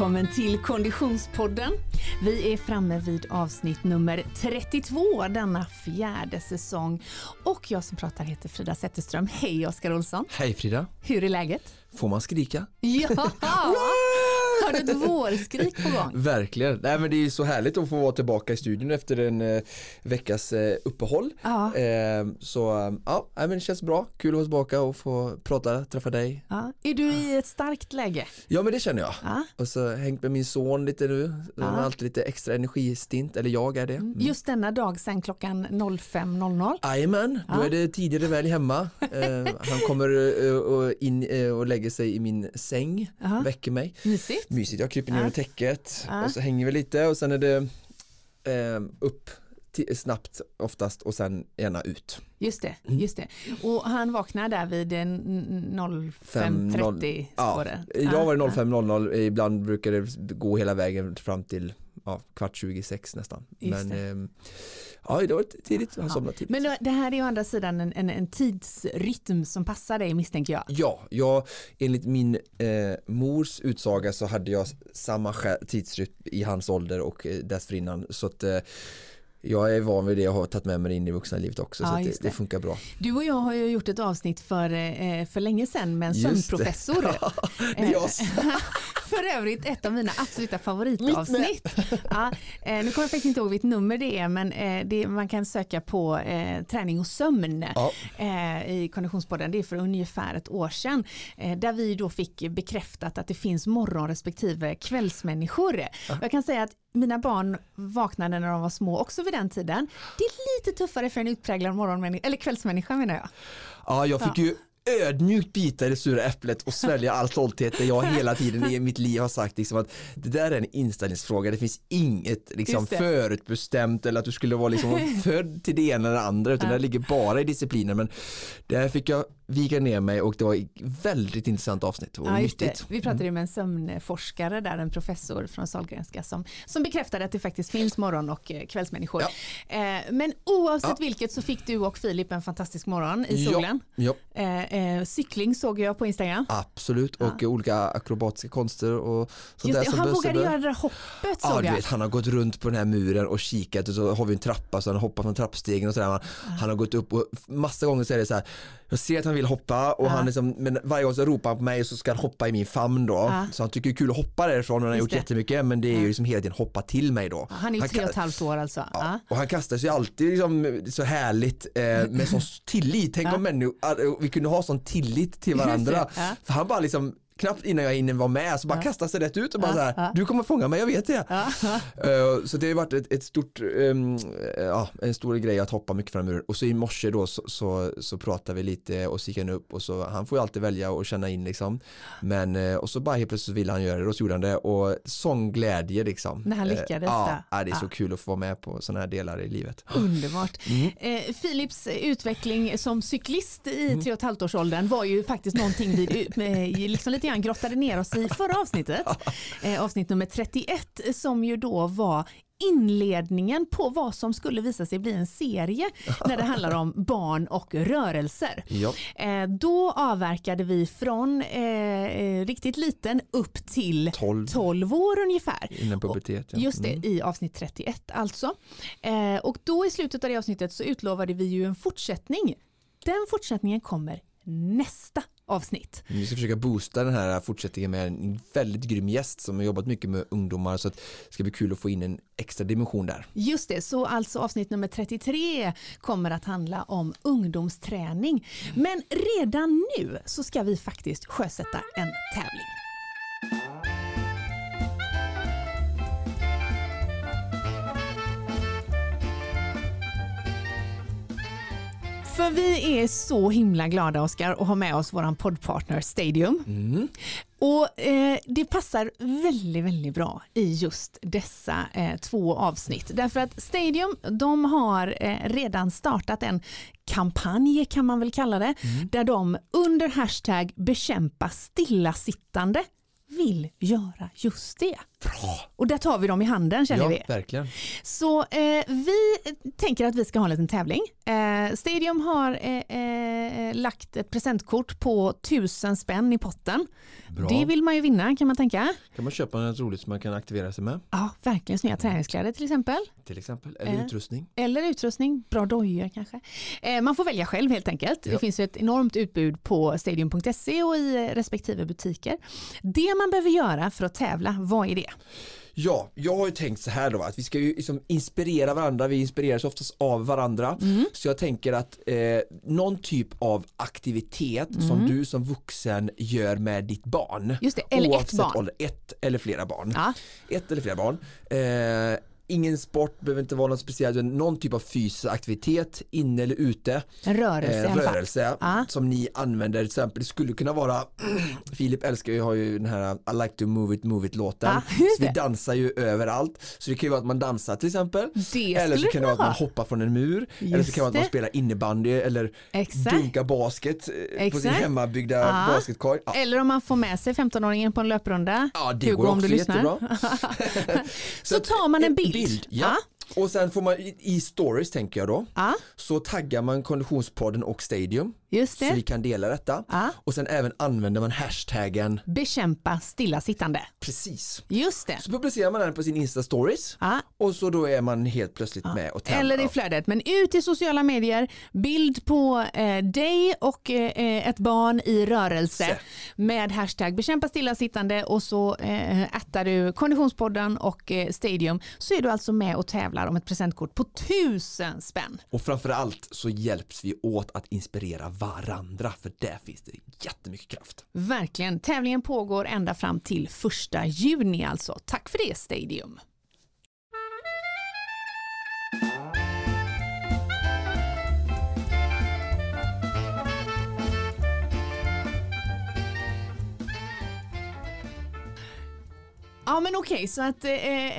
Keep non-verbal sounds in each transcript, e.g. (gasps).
välkommen till Konditionspodden. Vi är framme vid avsnitt nummer 32 denna fjärde säsong. Och jag som pratar heter Frida Zetterström. Hej Oskar Olsson. Hej Frida. Hur är läget? Får man skrika? Ja! (laughs) Har du ett vårskrik på gång? Verkligen. Nej, men det är så härligt att få vara tillbaka i studion efter en eh, veckas eh, uppehåll. Ja. Eh, så ja, men det känns bra. Kul att vara tillbaka och få prata, träffa dig. Ja. Är du i ett starkt läge? Ja men det känner jag. Ja. Och så hängt med min son lite nu. Ja. Han har alltid lite extra energistint, eller jag är det. Mm. Just denna dag sen klockan 05.00. Jajamän, då är det tidigare väl hemma. (laughs) Eh, han kommer eh, och in eh, och lägger sig i min säng, väcker mig. Mysigt. Mysigt, jag kryper ner under täcket och så hänger vi lite och sen är det eh, upp snabbt oftast och sen gärna ut. Just det, Mm. just det. Och han vaknar där vid en n- 05.30 Ja, idag var det Ja, 05.00, ibland brukar det gå hela vägen fram till ja, kvart 26 nästan. Just Men ehm, ja, idag var det tidigt, han somnade tidigt. Men då- det här är ju å andra sidan en, en, en tidsrytm som passar dig misstänker jag. Ja, jag, enligt min eh, mors utsaga så hade jag samma tidsrytm i hans ålder och eh, dessförinnan. Så att eh, jag är van vid det och har tagit med mig det in i vuxna livet också. Ja, så det, det funkar bra. Du och jag har ju gjort ett avsnitt för, eh, för länge sedan med en sömnprofessor. (laughs) Det är jag. (laughs) för övrigt ett av mina absoluta favoritavsnitt. Ja, eh, nu kommer jag faktiskt inte ihåg vilket nummer det är men eh, det, man kan söka på eh, träning och sömn Ja. eh, i Konditionspodden. Det är för ungefär ett år sedan eh, där vi då fick bekräftat att det finns morgon respektive kvällsmänniskor. Jag kan säga att mina barn vaknade när de var små också vid den tiden. Det är lite tuffare för en utpräglad morgonmänniska, eller kvällsmänniska menar jag. Ja, jag fick ju ödmjukt bita i det sura äpplet och svälja all stolthet där jag hela tiden i mitt liv har sagt liksom att det där är en inställningsfråga, det finns inget liksom förutbestämt eller att du skulle vara liksom född till det ena eller det andra utan Ja. det ligger bara i disciplinen men där fick jag vika ner mig och det var ett väldigt intressant avsnitt och Ja, nyttigt. Vi pratade ju med en sömnforskare där, en professor från Sahlgrenska som, som bekräftade att det faktiskt finns morgon och eh, kvällsmänniskor. Eh, men oavsett Ja. vilket så fick du och Filip en fantastisk morgon i solen. Ja, ja, Eh, cykling såg jag på Instagram. absolut och olika akrobatiska konster och sånt Just det, han vågade göra det där hoppet Ja, såg jag. vet, han har gått runt på den här muren och kikat och så har vi en trappa så han hoppar från trappstegen och sådär. Han, han har gått upp och massa gånger så är det så här, jag ser att han vill hoppa och Ja. han liksom, men varje gång så ropar han på mig så ska han hoppa i min famn då. Ja. Så han tycker det är kul att hoppa därifrån och han har Just gjort det. jättemycket men det är ju liksom hela tiden hoppa till mig då. Han är ju tre ka- och ett halvt år alltså. Och han kastar sig alltid liksom så härligt eh, med sån (laughs) tillit. Tänk om människor, vi kunde ha sån tillit till varandra. För han bara liksom, knappt innan jag hinner vara med så bara kastar sig rätt ut och bara Ja, så här, ja. du kommer fånga mig, jag vet det. Ja. Eh, Så det har varit ett, ett stort, ehm, ja, en stor grej att hoppa mycket fram ur. Och så i morse då så, så, så pratade vi lite och så gick han upp och så, han får ju alltid välja och känna in liksom. Men, eh, och så bara helt plötsligt ville han göra det och så gjorde han det och sån glädje liksom. När han lyckades Ja, där. ja, det är så Ja. kul att få vara med på sådana här delar i livet. Underbart. Mm. Eh, Philips utveckling som cyklist i Mm. tre och ett halvt års åldern var ju faktiskt någonting vi liksom lite grann grottade ner oss i förra avsnittet. (laughs) Eh, avsnitt nummer 31 som ju då var inledningen på vad som skulle visa sig bli en serie (laughs) när det handlar om barn och rörelser. Ja. Eh, då avverkade vi från eh, eh, riktigt liten upp till 12. 12 år ungefär. Innan pubertet. Ja. Just det, Mm. i avsnitt 31 alltså. Eh, och då i slutet av det avsnittet så utlovade vi ju en fortsättning. Den fortsättningen kommer nästa avsnitt. Vi ska försöka boosta den här fortsättningen med en väldigt grym gäst som har jobbat mycket med ungdomar så att det ska bli kul att få in en extra dimension där. Just det, så alltså avsnitt nummer 33 kommer att handla om ungdomsträning. Men redan nu så ska vi faktiskt sjösätta en tävling. För vi är så himla glada Oskar att ha med oss våran poddpartner Stadium. Mm. Och eh, det passar väldigt, väldigt bra i just dessa eh, två avsnitt. Därför att Stadium, de har eh, redan startat en kampanj kan man väl kalla det, där de under hashtag bekämpa stillasittande vill göra just det. Bra! Och där tar vi dem i handen känner ja, vi. verkligen. Så eh, vi tänker att vi ska ha en liten tävling. Eh, Stadium har eh, eh, lagt ett presentkort på tusen spänn i potten. Bra. Det vill man ju vinna kan man tänka. Kan man köpa något roligt som man kan aktivera sig med? Ja, verkligen snygga träningskläder till exempel. Till exempel, eller Eh. utrustning. Eller utrustning, bra dojor kanske. Eh, man får välja själv helt enkelt. Det Ja. finns ju ett enormt utbud på stadium.se och i respektive butiker. Det man behöver göra för att tävla, vad är det? Ja, jag har ju tänkt så här då att vi ska ju liksom inspirera varandra, vi inspireras oftast av varandra. Mm. Så jag tänker att eh, någon typ av aktivitet som du som vuxen gör med ditt barn. Just det, eller ett barn. Ålder, ett eller flera barn. Ja, Ett eller flera barn. Eh, ingen sport, behöver inte vara något speciellt, utan någon typ av fysisk aktivitet inne eller ute. en rörelse Eh, rörelse Ja. som ni använder till exempel. Det skulle kunna vara (clears throat) Filip älskar ju, har ju den här I like to move it, move it låten. Just så vi dansar ju överallt. Så det kan ju vara att man dansar till exempel. Det eller så kan det vara att man hoppar från en mur. eller så Just kan det vara att man spelar innebandy eller Exakt. dunkar basket eh, på sin Exakt. hemmabyggda Ja. basketkorg. Eller om man får med sig 15-åringen på en löprunda. Ja, det Hugo, går om också du lyssnar. jättebra. (laughs) (laughs) Så tar man en eh, bild. ja. Och sen får man i- stories tänker jag då. Ja, Så taggar man Konditionspodden och Stadium. Just Så vi det. kan dela detta. Ja. Och sen även använder man hashtaggen Bekämpa stillasittande. precis. Just det. Så publicerar man den på sin Insta stories Ja. och så då är man helt plötsligt med och tävlar. Eller i flödet, men ut i sociala medier, bild på eh, dig och eh, ett barn i rörelse Se. med hashtag bekämpa stillasittande och så eh, ättar du Konditionspodden och eh, Stadium så är du alltså med och tävlar om ett presentkort på tusen spänn. Och framförallt så hjälps vi åt att inspirera varandra för där finns det jättemycket kraft. Verkligen, tävlingen pågår ända fram till första juni alltså. Tack för det Stadium. Ja men okej, så att eh,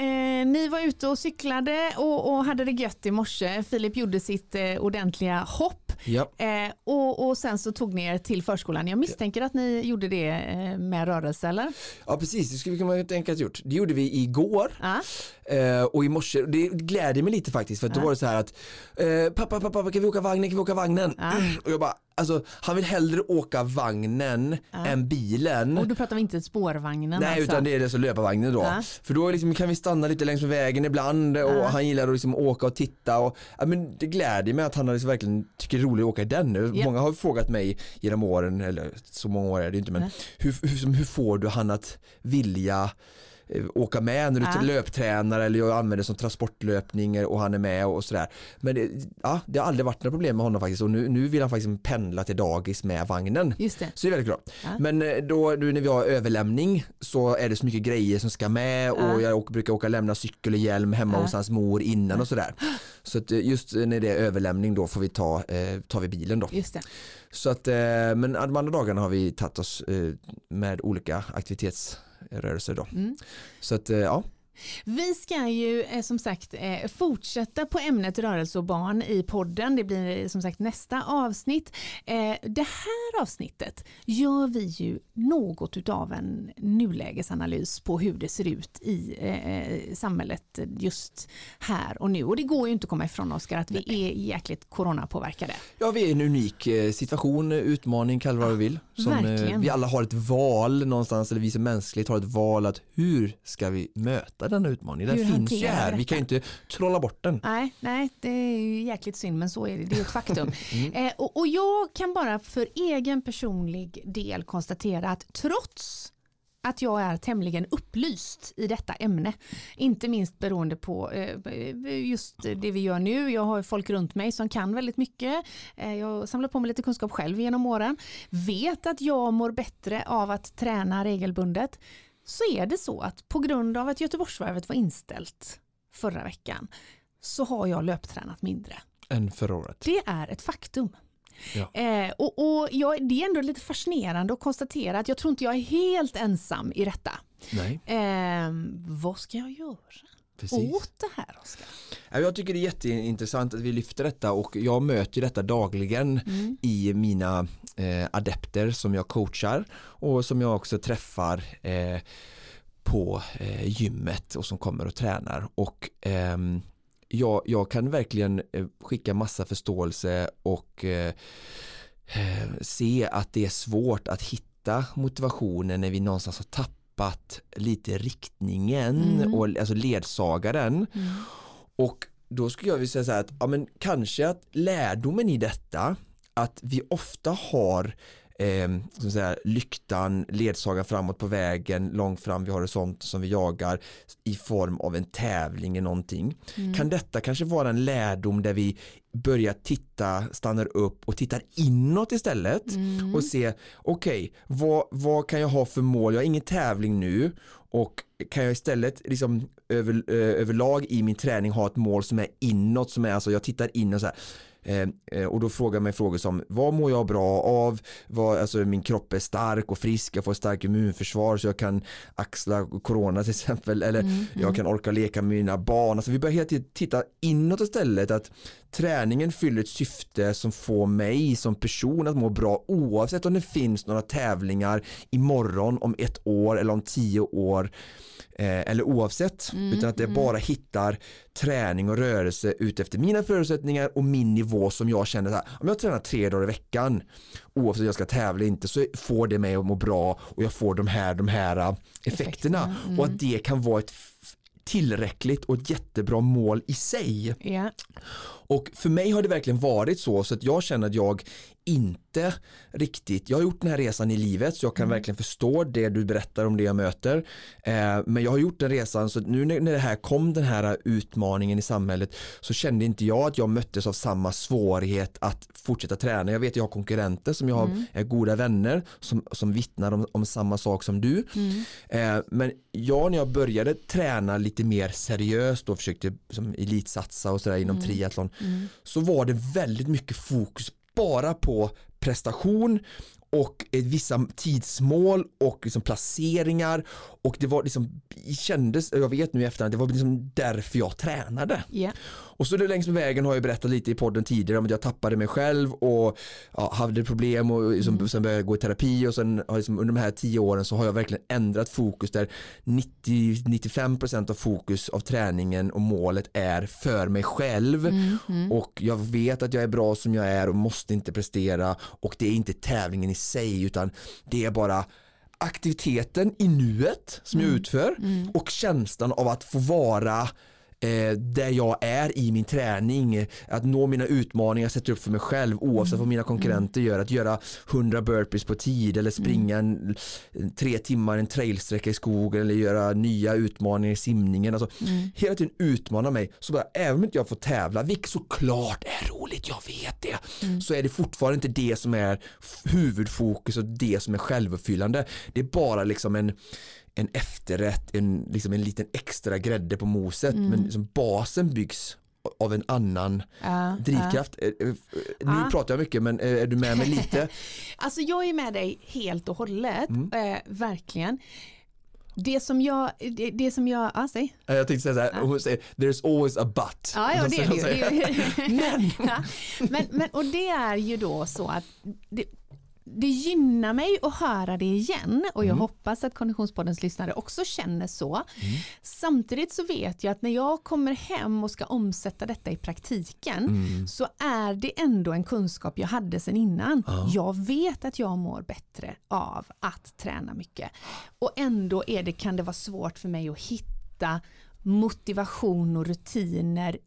eh, ni var ute och cyklade och, och hade det gött i morse. Filip gjorde sitt eh, ordentliga hopp Ja. eh, och, och sen så tog ni er till förskolan. Jag misstänker att ni gjorde det eh, med rörelse eller? ja precis, det skulle man ju tänka att gjort. Det gjorde vi igår Ja, eh, och i morse, det gläder mig lite faktiskt för att då Ja. var det så här att pappa, pappa, kan vi åka vagnen, kan vi åka vagnen? Ja. (clears throat) Och jag bara, alltså han vill hellre åka vagnen än bilen. och då pratar vi inte spårvagnen Nej alltså. utan det är det så löparvagnen då. Ja. För då liksom, kan vi stanna lite längs med vägen ibland och Ja. han gillar att liksom åka och titta och ja, men det gläder mig att han liksom verkligen tycker det är roligt att åka i den nu. Ja. Många har frågat mig genom åren, eller så många år är det inte men hur, hur, som- hur får du han att vilja åka med när du Ja. löptränar eller jag använder det som transportlöpning och han är med och sådär. Men det, ja, det har aldrig varit några problem med honom faktiskt och nu, nu vill han faktiskt pendla till dagis med vagnen. Just det. Så det är väldigt bra. Ja. Men eh, då nu när vi har överlämning så är det så mycket grejer som ska med och Ja. jag åker, brukar åka och lämna cykel och hjälm hemma hos hans mor innan och sådär. Så att eh, just när det är överlämning då får vi ta, eh, tar vi bilen då. Just det. Så att, eh, men de andra dagarna har vi tagit oss eh, med olika aktivitetsrörelser då. Mm. Så att eh, ja, Vi ska ju eh, som sagt eh, fortsätta på ämnet rörelse och barn i podden. Det blir eh, som sagt nästa avsnitt. Det här avsnittet gör vi ju något utav en nulägesanalys på hur det ser ut i samhället just här och nu. Och det går ju inte att komma ifrån Oskar att vi är jäkligt coronapåverkade. ja vi är i en unik situation, utmaning, kalla vad vi vill. Som, verkligen. vi alla har ett val någonstans, eller vi som mänskligt har ett val att hur ska vi möta utmaning? Den Hur finns ju här, vi kan ju inte trolla bort den. Nej, nej, det är ju jäkligt synd men så är det, det är ett faktum. (laughs) Mm. eh, och, och jag kan bara för egen personlig del konstatera att trots att jag är tämligen upplyst i detta ämne, inte minst beroende på eh, just det vi gör nu. Jag har folk runt mig som kan väldigt mycket. Eh, jag har samlat på mig lite kunskap själv genom åren. Vet att jag mår bättre av att träna regelbundet. Så är det så att på grund av att Göteborgsvarvet var inställt förra veckan så har jag löptränat mindre. Än förra året. Det är ett faktum. Ja. Eh, och och jag, det är ändå lite fascinerande att konstatera att jag tror inte jag är helt ensam i detta. Nej, Eh, vad ska jag göra precis. åt det här Oskar? Ja, Jag tycker det är jätteintressant att vi lyfter detta och jag möter detta dagligen Mm. i mina adepter som jag coachar och som jag också träffar eh, på eh, gymmet och som kommer och tränar och ehm, jag, jag kan verkligen eh, skicka massa förståelse och eh, eh, se att det är svårt att hitta motivationen när vi någonstans har tappat lite riktningen Mm. och alltså ledsagaren Mm. och då skulle jag vilja säga så här att ja, men kanske att lärdomen i detta att vi ofta har eh, så att säga, lyktan, ledsagaren framåt på vägen, långt fram vid horisont som vi jagar i form av en tävling i någonting. Mm. Kan detta kanske vara en lärdom där vi börjar titta, stannar upp och tittar inåt istället Mm. och se okej vad, vad kan jag ha för mål, jag har ingen tävling nu och kan jag istället liksom över, eh, överlag i min träning ha ett mål som är inåt som är alltså jag tittar in och så här Eh, eh, och då frågar jag mig frågor som vad mår jag bra av, vad, alltså min kropp är stark och frisk, jag får starkt immunförsvar så jag kan axla corona till exempel eller Mm, jag kan orka leka med mina barn. Alltså vi börjar hela tiden titta inåt istället att träningen fyller ett syfte som får mig som person att må bra oavsett om det finns några tävlingar imorgon, om ett år eller om tio år eh, eller oavsett Mm, utan att det mm. bara hittar träning och rörelse utefter mina förutsättningar och min nivå som jag känner här, om jag tränar tre dagar i veckan oavsett om jag ska tävla eller inte så får det mig att må bra och jag får de här, de här eh, effekterna Effekterna, mm. och att det kan vara ett tillräckligt och ett jättebra mål i sig. Ja. Och för mig har det verkligen varit så så att jag känner att jag inte riktigt, jag har gjort den här resan i livet så jag kan verkligen förstå det du berättar om det jag möter. Eh, men jag har gjort den resan så nu när, när det här kom den här utmaningen i samhället så kände inte jag att jag möttes av samma svårighet att fortsätta träna. Jag vet att jag har konkurrenter som jag har är goda vänner som, som vittnar om, om samma sak som du. Mm. Eh, men jag när jag började träna lite mer seriöst och försökte som elitsatsa och sådär inom triathlon Mm. så var det väldigt mycket fokus bara på prestation och eh, vissa tidsmål och liksom placeringar och det var liksom kändes, jag vet nu i efterhand, det var liksom därför jag tränade. Ja. Och så det längs med vägen har jag berättat lite i podden tidigare om att jag tappade mig själv och ja, hade problem och liksom, sen började jag gå i terapi och sen liksom, under de här tio åren så har jag verkligen ändrat fokus där 90-95% av fokus av träningen och målet är för mig själv Mm. Mm. och jag vet att jag är bra som jag är och måste inte prestera och det är inte tävlingen i sig utan det är bara aktiviteten i nuet som jag utför Mm. och känslan av att få vara eh, där jag är i min träning, eh, att nå mina utmaningar sätta upp för mig själv oavsett vad mina konkurrenter gör, att göra 100 burpees på tid eller springa en, en, tre timmar en trailsträcka i skogen eller göra nya utmaningar i simningen. Alltså, Hela tiden utmana mig, så bara, även om inte jag får tävla, vilket såklart är roligt, jag vet det, så är det fortfarande inte det som är huvudfokus och det som är självuppfyllande. Det är bara liksom en en efterrätt, en, liksom en liten extra grädde på moset men liksom basen byggs av en annan Ja, drivkraft. Eh, eh, Nu Ja. pratar jag mycket men eh, är du med mig lite? (laughs) Alltså jag är med dig helt och hållet, Mm. eh, verkligen. Det som jag, det, det som jag, ja säg. Jag tänkte säga så här, hon säger there's always a but. Ja, ja det är det (laughs) ju. Men! (laughs) Ja, men, men, och det är ju då så att det, det gynnar mig att höra det igen och jag hoppas att Konditionspoddens lyssnare också känner så. Samtidigt så vet jag att när jag kommer hem och ska omsätta detta i praktiken Mm. så är det ändå en kunskap jag hade sedan innan. Ja. Jag vet att jag mår bättre av att träna mycket och ändå är det, kan det vara svårt för mig att hitta motivation och rutiner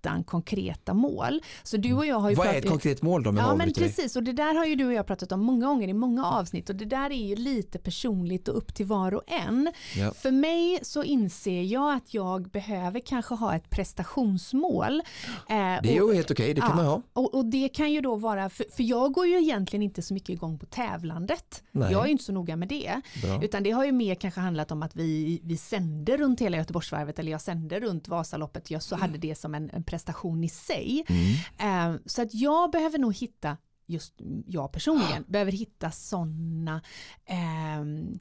utan konkreta mål. Så du och jag har ju Vad är pratat- ett konkret mål då? Ja men precis och det där har ju du och jag pratat om många gånger i många avsnitt och det där är ju lite personligt och upp till var och en. Ja. För mig så inser jag att jag behöver kanske ha ett prestationsmål. Eh, Det är ju helt okej, det kan Ja, man ha. Och, och det kan ju då vara, för, för jag går ju egentligen inte så mycket igång på tävlandet. Nej. Jag är inte så noga med det. Bra. Utan det har ju mer kanske handlat om att vi, vi sände runt hela Göteborgsvarvet eller jag sände runt Vasaloppet. Jag så hade det som en, en prestation i sig. Mm. Eh, så att jag behöver nog hitta, just jag personligen, (gasps) behöver hitta sådana ehm,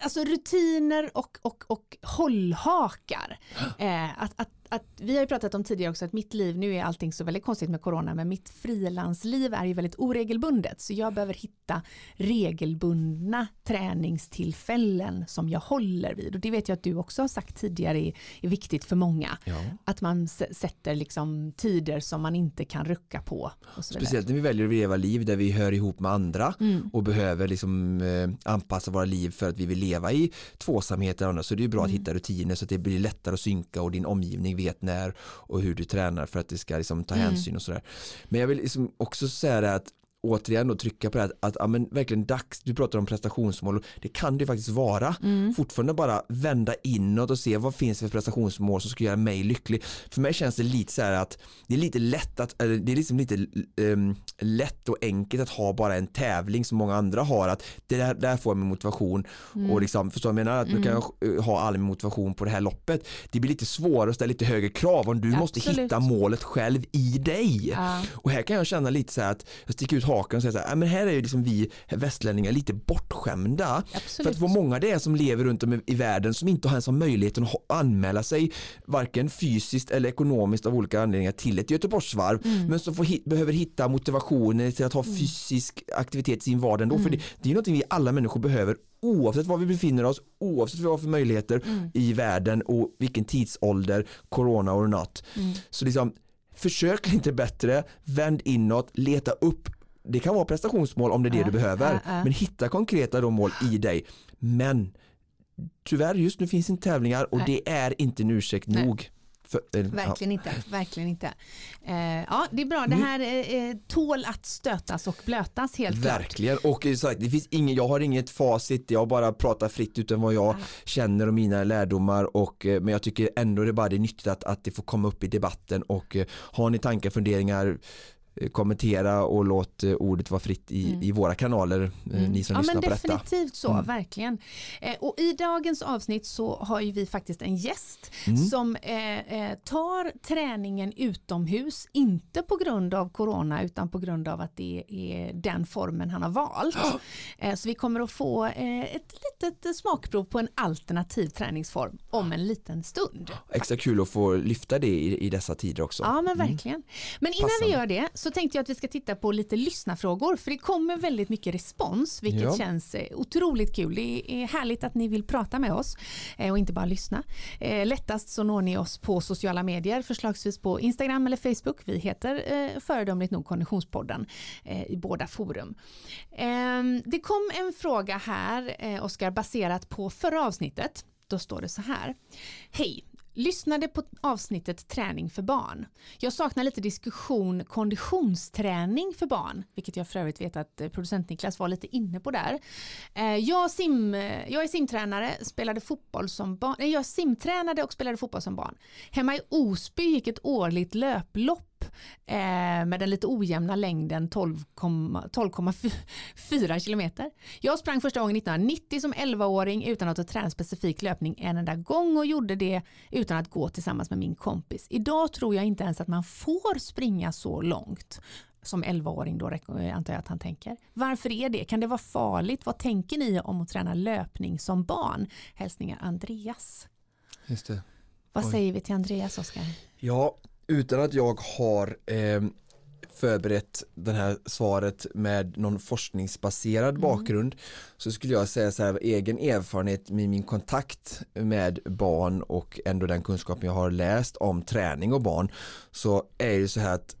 Alltså rutiner och, och, och hållhakar. (gasps) Eh, att, att, att vi har ju pratat om tidigare också att mitt liv, nu är allting så väldigt konstigt med corona, men mitt frilansliv är ju väldigt oregelbundet. Så jag behöver hitta regelbundna träningstillfällen som jag håller vid. Och det vet jag att du också har sagt tidigare är, är viktigt för många. Ja. Att man sätter liksom tider som man inte kan rucka på. Speciellt när vi väljer att leva liv där vi hör ihop med andra mm. och behöver liksom, eh, anpassa våra liv för att vi vill leva i tvåsamhet. Så det är bra mm. att hitta rutiner så att det blir lättare att synka och din omgivning vet när och hur du tränar för att det ska liksom ta mm. hänsyn och sådär. Men jag vill liksom också säga det att återigen då trycka på det här att ja, men verkligen dags, du pratar om prestationsmål det kan det faktiskt vara mm. fortfarande bara vända inåt och se vad finns det för prestationsmål som ska göra mig lycklig för mig känns det lite så här att det är lite lätt att eller det är liksom lite um, lätt och enkelt att ha bara en tävling som många andra har att det där, där får jag min motivation mm. och liksom förstår jag menar att mm. du kan mm. ha all min motivation på det här loppet det blir lite svårare att ställa lite högre krav om du ja, måste absolut. hitta målet själv i dig ja. och här kan jag känna lite så här att jag sticker ut hakan och säger så här, men här är ju liksom vi västlänningar lite bortskämda. Absolut. För att vad många det är som lever runt om i världen som inte ens har möjligheten att anmäla sig varken fysiskt eller ekonomiskt av olika anledningar till ett Göteborgsvarv mm. men som får, behöver hitta motivationen till att ha mm. fysisk aktivitet i sin vardag ändå. Mm. För det, det är någonting vi alla människor behöver oavsett var vi befinner oss, oavsett vad vi har för möjligheter mm. i världen och vilken tidsålder, corona or not. Mm. Så liksom försök lite bättre, vänd inåt, leta upp det kan vara prestationsmål om det är det du behöver. Men hitta konkreta då mål i dig. Men tyvärr just nu finns inte tävlingar och Nej. det är inte en ursäkt Nej. nog. För, äh, verkligen ja. inte, verkligen inte. Eh, ja, det är bra. Det mm. här eh, tål att stötas och blötas helt Verkligen, klart. och så, det finns ingen, jag har inget facit, jag bara pratar fritt utan vad jag ja. känner och mina lärdomar och, eh, men jag tycker ändå det bara är nyttigt att, att det får komma upp i debatten och eh, har ni tankar, funderingar kommentera och låt eh, ordet vara fritt i, mm. i våra kanaler, eh, mm. ni som ja, lyssnar på detta. Definitivt så, mm. verkligen. Eh, och i dagens avsnitt så har ju vi faktiskt en gäst mm. som eh, eh, tar träningen utomhus, inte på grund av corona utan på grund av att det är den formen han har valt. Oh. så vi kommer att få ett litet smakprov på en alternativ träningsform om en liten stund. Extra kul att få lyfta det i, i dessa tider också. Ja men mm. verkligen. Men innan Passande. vi gör det så så tänkte jag att vi ska titta på lite lyssnarfrågor för det kommer väldigt mycket respons vilket ja. känns eh, otroligt kul. Det är härligt att ni vill prata med oss eh, och inte bara lyssna. Eh, lättast så når ni oss på sociala medier, förslagsvis på Instagram eller Facebook. Vi heter föredömligt nog Konditionspodden i båda forum. Ehm, det kom en fråga här, Oskar, baserat på förra avsnittet. Då står det så här. Hej, Lyssnade på avsnittet träning för barn. Jag saknar lite diskussion konditionsträning för barn, vilket jag för övrigt vet att eh, producent Niklas var lite inne på där. Eh, jag, sim, eh, jag är simtränare, spelade fotboll som barn. Nej, jag simtränade och spelade fotboll som barn. Hemma i Osby gick ett årligt löplopp eh, med den lite ojämna längden 12,4 (laughs) kilometer. Jag sprang första gången 1990 som 11-åring utan att ha tränat specifik löpning en enda gång och gjorde det utan att gå tillsammans med min kompis. Idag tror jag inte ens att man får springa så långt som 11-åring då antar jag att han tänker. Varför är det? Kan det vara farligt? Vad tänker ni om att träna löpning som barn? Hälsningar Andreas. Just det. Vad Oj. säger vi till Andreas, Oskar? Ja, utan att jag har eh, förberett det här svaret med någon forskningsbaserad mm. bakgrund så skulle jag säga så här egen erfarenhet med min kontakt med barn och ändå den kunskapen jag har läst om träning och barn så är det så här att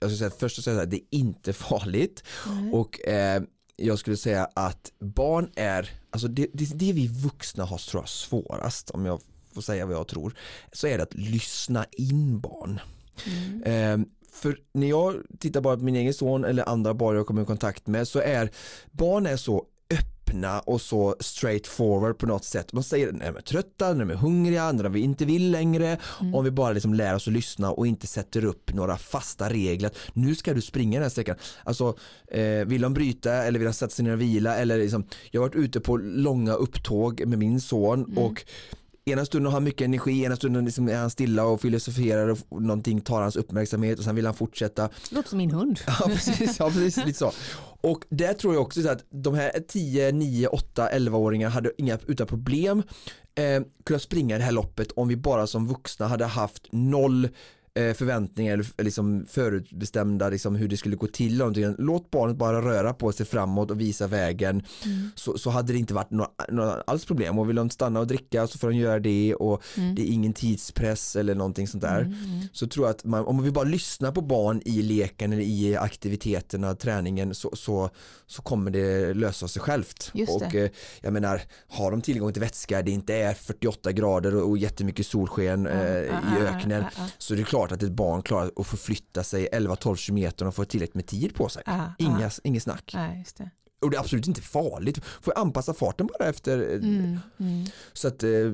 jag skulle säga först och säga att det är inte (laughs) farligt mm. och eh, jag skulle säga att barn är, alltså det, det, det vi vuxna har tror jag svårast om jag får säga vad jag tror, så är det att lyssna in barn. Mm. Eh, för när jag tittar bara på min egen son eller andra barn jag kommer i kontakt med så är barn är så öppna och så straight forward på något sätt. Man säger när de är trötta, när de är hungriga, när de inte vill längre. Mm. Om vi bara liksom lär oss att lyssna och inte sätter upp några fasta regler. Nu ska du springa den här sträckan. Alltså, eh, vill de bryta eller vill de sätta sig ner och vila? Eller liksom, jag har varit ute på långa upptåg med min son mm. och ena stunden har han mycket energi, ena stunden liksom är han stilla och filosoferar och någonting tar hans uppmärksamhet och sen vill han fortsätta. Låter som min hund. (laughs) Ja precis, ja, precis lite så. Och där tror jag också att de här 10, 9, 8, 11-åringar hade inga utan problem eh, kunnat springa det här loppet om vi bara som vuxna hade haft noll förväntningar eller liksom förutbestämda liksom hur det skulle gå till. Låt barnet bara röra på sig framåt och visa vägen mm. så, så hade det inte varit några, några alls problem och vill de stanna och dricka så får de göra det och mm. det är ingen tidspress eller någonting sånt där. Mm. mm. Så tror jag att man, om vi bara lyssnar på barn i leken eller i aktiviteterna, träningen så, så, så kommer det lösa sig självt. Och eh, jag menar, har de tillgång till vätska, det inte är 48 grader och, och jättemycket solsken eh, i öknen så det är klart klart att ett barn klarar att förflytta sig 11-12 km och få tillräckligt med tid på sig. Ah, Inga, ah. Inget snack. Ah, det. Och det är absolut inte farligt. Får anpassa farten bara efter. Mm, mm. Så att eh,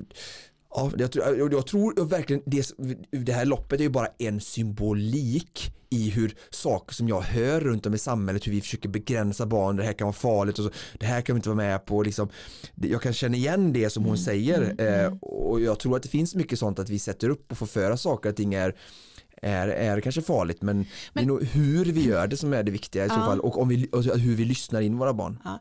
Ja, jag tror, jag tror verkligen det, det här loppet är ju bara en symbolik i hur saker som jag hör runt om i samhället, hur vi försöker begränsa barn, det här kan vara farligt och så, det här kan vi inte vara med på. Liksom, jag kan känna igen det som hon mm, säger mm, mm. Eh, och jag tror att det finns mycket sånt att vi sätter upp och får föra saker att ting är är, är kanske farligt men, men, det är nog hur vi gör det som är det viktiga i ja. så fall och, om vi, och hur vi lyssnar in våra barn. Ja.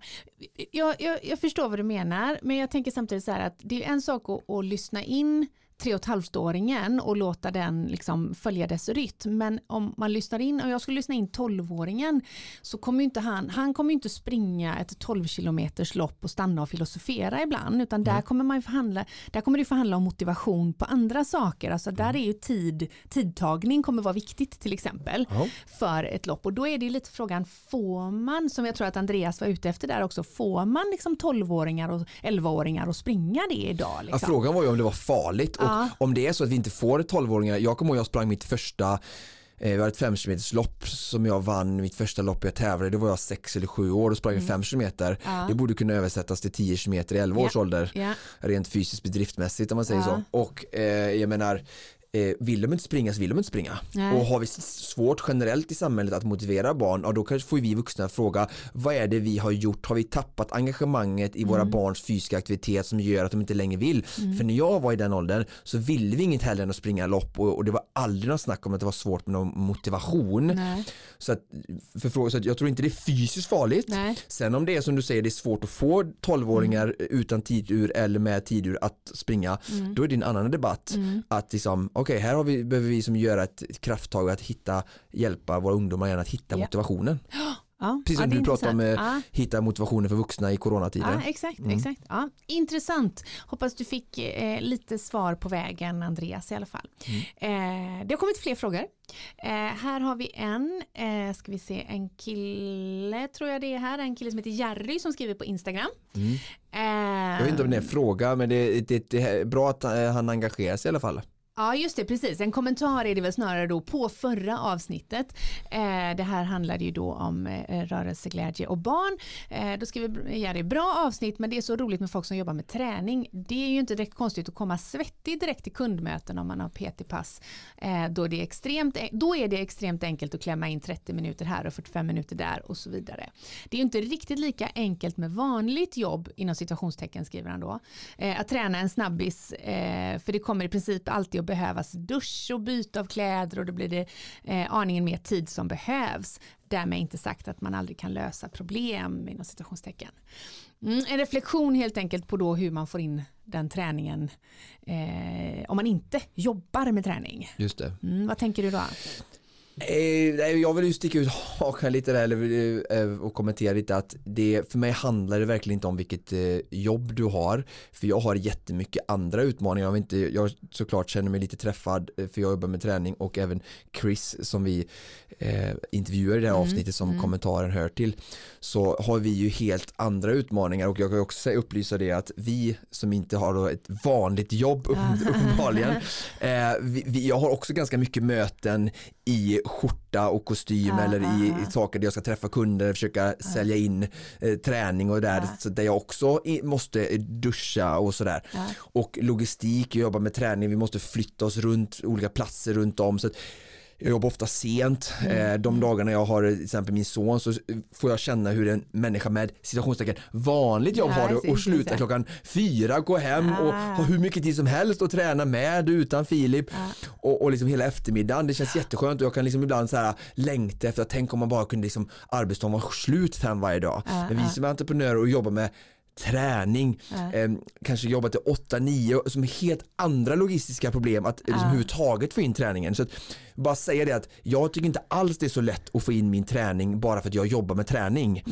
Jag, jag, jag, förstår vad du menar men jag tänker samtidigt så här att det är en sak att, att lyssna in tre och ett halvt-åringen och låta den liksom följa dess rytm. Men om man lyssnar in, och jag skulle lyssna in tolvåringen, så kommer inte han, han kommer inte springa ett 12 kilometers lopp och stanna och filosofera ibland, utan där mm. kommer man förhandla, där kommer det förhandla om motivation på andra saker. Alltså där mm. är ju tid, tidtagning kommer vara viktigt till exempel mm. för ett lopp. Och då är det lite frågan, får man, som jag tror att Andreas var ute efter där också, får man liksom 12-åringar och 11-åringar att springa det idag? Liksom? Ja, frågan var ju om det var farligt och om det är så att vi inte får 12-åringar, jag kommer ihåg jag sprang mitt första eh, var ett 5 km lopp som jag vann, mitt första lopp jag tävlade, då var jag 6 eller 7 år och sprang mm. 5 km. Ja. Det borde kunna översättas till 10 km i 11 års ålder. Ja. Rent fysiskt bedriftmässigt om man säger ja. så. Och eh, jag menar, eh, vill de inte springa så vill de inte springa. Nej. Och har vi svårt generellt i samhället att motivera barn, ja, då kanske får vi vuxna fråga vad är det vi har gjort? Har vi tappat engagemanget i våra mm. barns fysiska aktivitet som gör att de inte längre vill? Mm. För när jag var i den åldern så ville vi inget hellre än att springa lopp och, och det var aldrig något snack om att det var svårt med någon motivation. Nej. Så, att, för, så att jag tror inte det är fysiskt farligt. Nej. Sen om det är som du säger, det är svårt att få 12-åringar mm. utan tidur eller med tidur att springa, mm. då är det en annan debatt. Mm. Att liksom, okej okay, här vi, behöver vi som göra ett krafttag att hitta, hjälpa våra ungdomar igen att hitta ja. motivationen. (gasps) Ja, Precis som ja, du pratade om, ja. hitta motivationen för vuxna i coronatider. Ja, exakt, mm. exakt. Ja. Intressant. Hoppas du fick eh, lite svar på vägen Andreas i alla fall. Mm. Eh, det har kommit fler frågor. Eh, här har vi en, eh, ska vi se, en kille tror jag det är här, en kille som heter Jerry som skriver på Instagram. Mm. jag vet inte om det är en fråga men det, det, det är bra att eh, han engagerar sig i alla fall. Ja just det, precis. En kommentar är det väl snarare då på förra avsnittet. Eh, det här handlade ju då om eh, rörelseglädje och barn. Eh, då skriver Jerry, bra avsnitt men det är så roligt med folk som jobbar med träning. Det är ju inte direkt konstigt att komma svettig direkt till kundmöten om man har PT-pass. Eh, då, det är extremt, e-, då är det extremt enkelt att klämma in 30 minuter här och 45 minuter där och så vidare. Det är ju inte riktigt lika enkelt med vanligt jobb inom situationstecken skriver han då. Eh, att träna en snabbis eh, för det kommer i princip alltid att behövas dusch och byte av kläder och då blir det eh, aningen mer tid som behövs. Därmed inte sagt att man aldrig kan lösa problem inom situationstecken. Mm, en reflektion helt enkelt på då hur man får in den träningen eh, om man inte jobbar med träning. Just det. Mm, vad tänker du då? Eh, jag vill ju sticka ut (laughs) hakan lite där eh, och kommentera lite att det, för mig handlar det verkligen inte om vilket eh, jobb du har. För jag har jättemycket andra utmaningar jag, inte, jag såklart känner mig lite träffad för jag jobbar med träning och även Chris som vi eh, intervjuar i det här mm, avsnittet som mm. kommentaren hör till. Så har vi ju helt andra utmaningar och jag kan också upplysa det att vi som inte har ett vanligt jobb uppenbarligen (laughs) eh, vi, vi, jag har också ganska mycket möten i skjorta och kostym ah, eller i, i, saker där jag ska träffa kunder, försöka ah. sälja in eh, träning och där, så där jag också i, måste duscha och sådär. Och logistik, jag jobbar med träning, vi måste flytta oss runt olika platser runt om. Så jag jobbar ofta sent. Mm. De dagarna jag har till exempel min son så får jag känna hur en människa med citationstecken vanligt jobb ja, har det och sluta klockan fyra, gå hem ah. och ha hur mycket tid som helst och träna med utan Filip ah. och, och liksom hela eftermiddagen. Det känns jätteskönt och jag kan liksom ibland så här längta efter att tänk om man bara kunde liksom arbetsdagen var slut fem varje dag. Ah, Men vi som är entreprenörer och jobbar med träning, äh. eh, kanske jobba till 8-9 som helt andra logistiska problem att liksom, överhuvudtaget få in träningen. Så att, bara säga det att jag tycker inte alls det är så lätt att få in min träning bara för att jag jobbar med träning.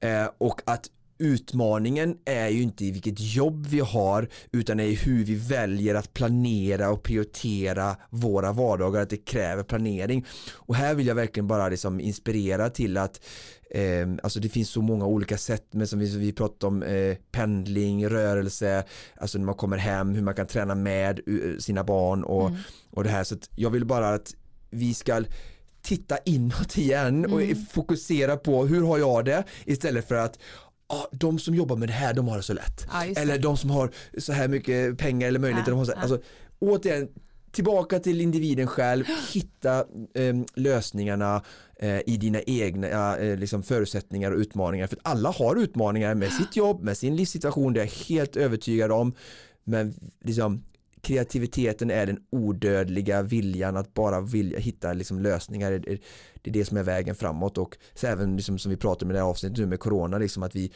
Eh, och att utmaningen är ju inte i vilket jobb vi har utan är i hur vi väljer att planera och prioritera våra vardagar, att det kräver planering. Och här vill jag verkligen bara liksom inspirera till att eh, alltså det finns så många olika sätt men som vi, vi pratade om eh, pendling, rörelse, alltså när man kommer hem, hur man kan träna med sina barn och, mm. och det här så jag vill bara att vi ska titta inåt igen och mm. fokusera på hur har jag det istället för att ah, de som jobbar med det här de har det så lätt. Ja, eller de som har så här mycket pengar eller möjligheter. Ja, de har så, ja. alltså, återigen, tillbaka till individen själv, (gasps) hitta eh, lösningarna Eh, i dina egna eh, liksom förutsättningar och utmaningar. För att alla har utmaningar med sitt jobb, med sin livssituation, det är jag helt övertygad om. Men liksom, kreativiteten är den odödliga viljan att bara vilja hitta liksom lösningar. Det är det som är vägen framåt och så även liksom som vi pratade om i det här avsnittet nu med corona, liksom att vi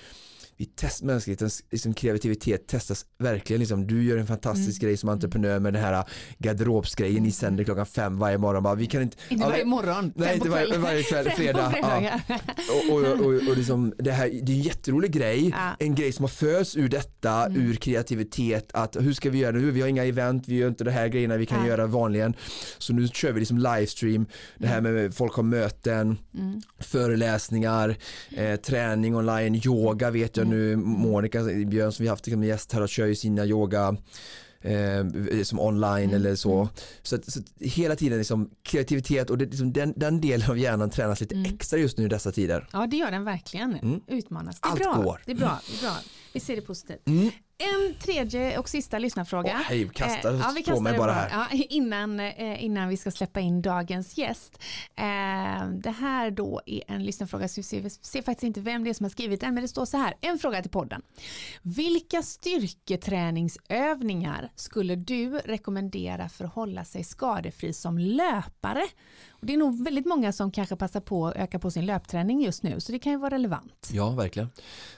vi test, mänsklighetens liksom, kreativitet testas verkligen. Liksom, du gör en fantastisk mm. grej som entreprenör med den här garderobsgrejen ni sänder klockan fem varje morgon. Bara, vi kan inte, inte varje morgon, nej, inte varje, varje kväll, (laughs) fredag. Ja. Och, och, och, och liksom, det, här, det är en jätterolig grej, ja. en grej som har föds ur detta, mm. ur kreativitet. Att hur ska vi göra nu? Vi har inga event, vi gör inte de här grejerna vi kan ja. göra vanligen. Så nu kör vi liksom livestream, det här mm. med folk har möten, mm. föreläsningar, eh, träning online, yoga vet jag nu Monica Björn som vi haft som gäst här kör ju sina yoga eh, som online mm. eller så. Mm. Så, så, hela tiden liksom kreativitet och det, liksom den, den delen av hjärnan tränas lite mm. extra just nu i dessa tider. Ja det gör den verkligen. Mm. Utmanas. Det är Allt bra. går. Det är bra. Det är bra. Vi ser det positivt. En tredje och sista lyssnarfråga. Oh, hej, kasta eh, ja, vi på mig bara här. Ja, (laughs) innan, eh, innan vi ska släppa in dagens gäst. Eh, det här då är en lyssnarfråga, så vi ser, vi ser faktiskt inte vem det är som har skrivit den, men det står så här. En fråga till podden. Vilka styrketräningsövningar skulle du rekommendera för att hålla sig skadefri som löpare? Och det är nog väldigt många som kanske passar på att öka på sin löpträning just nu, så det kan ju vara relevant. Ja, verkligen.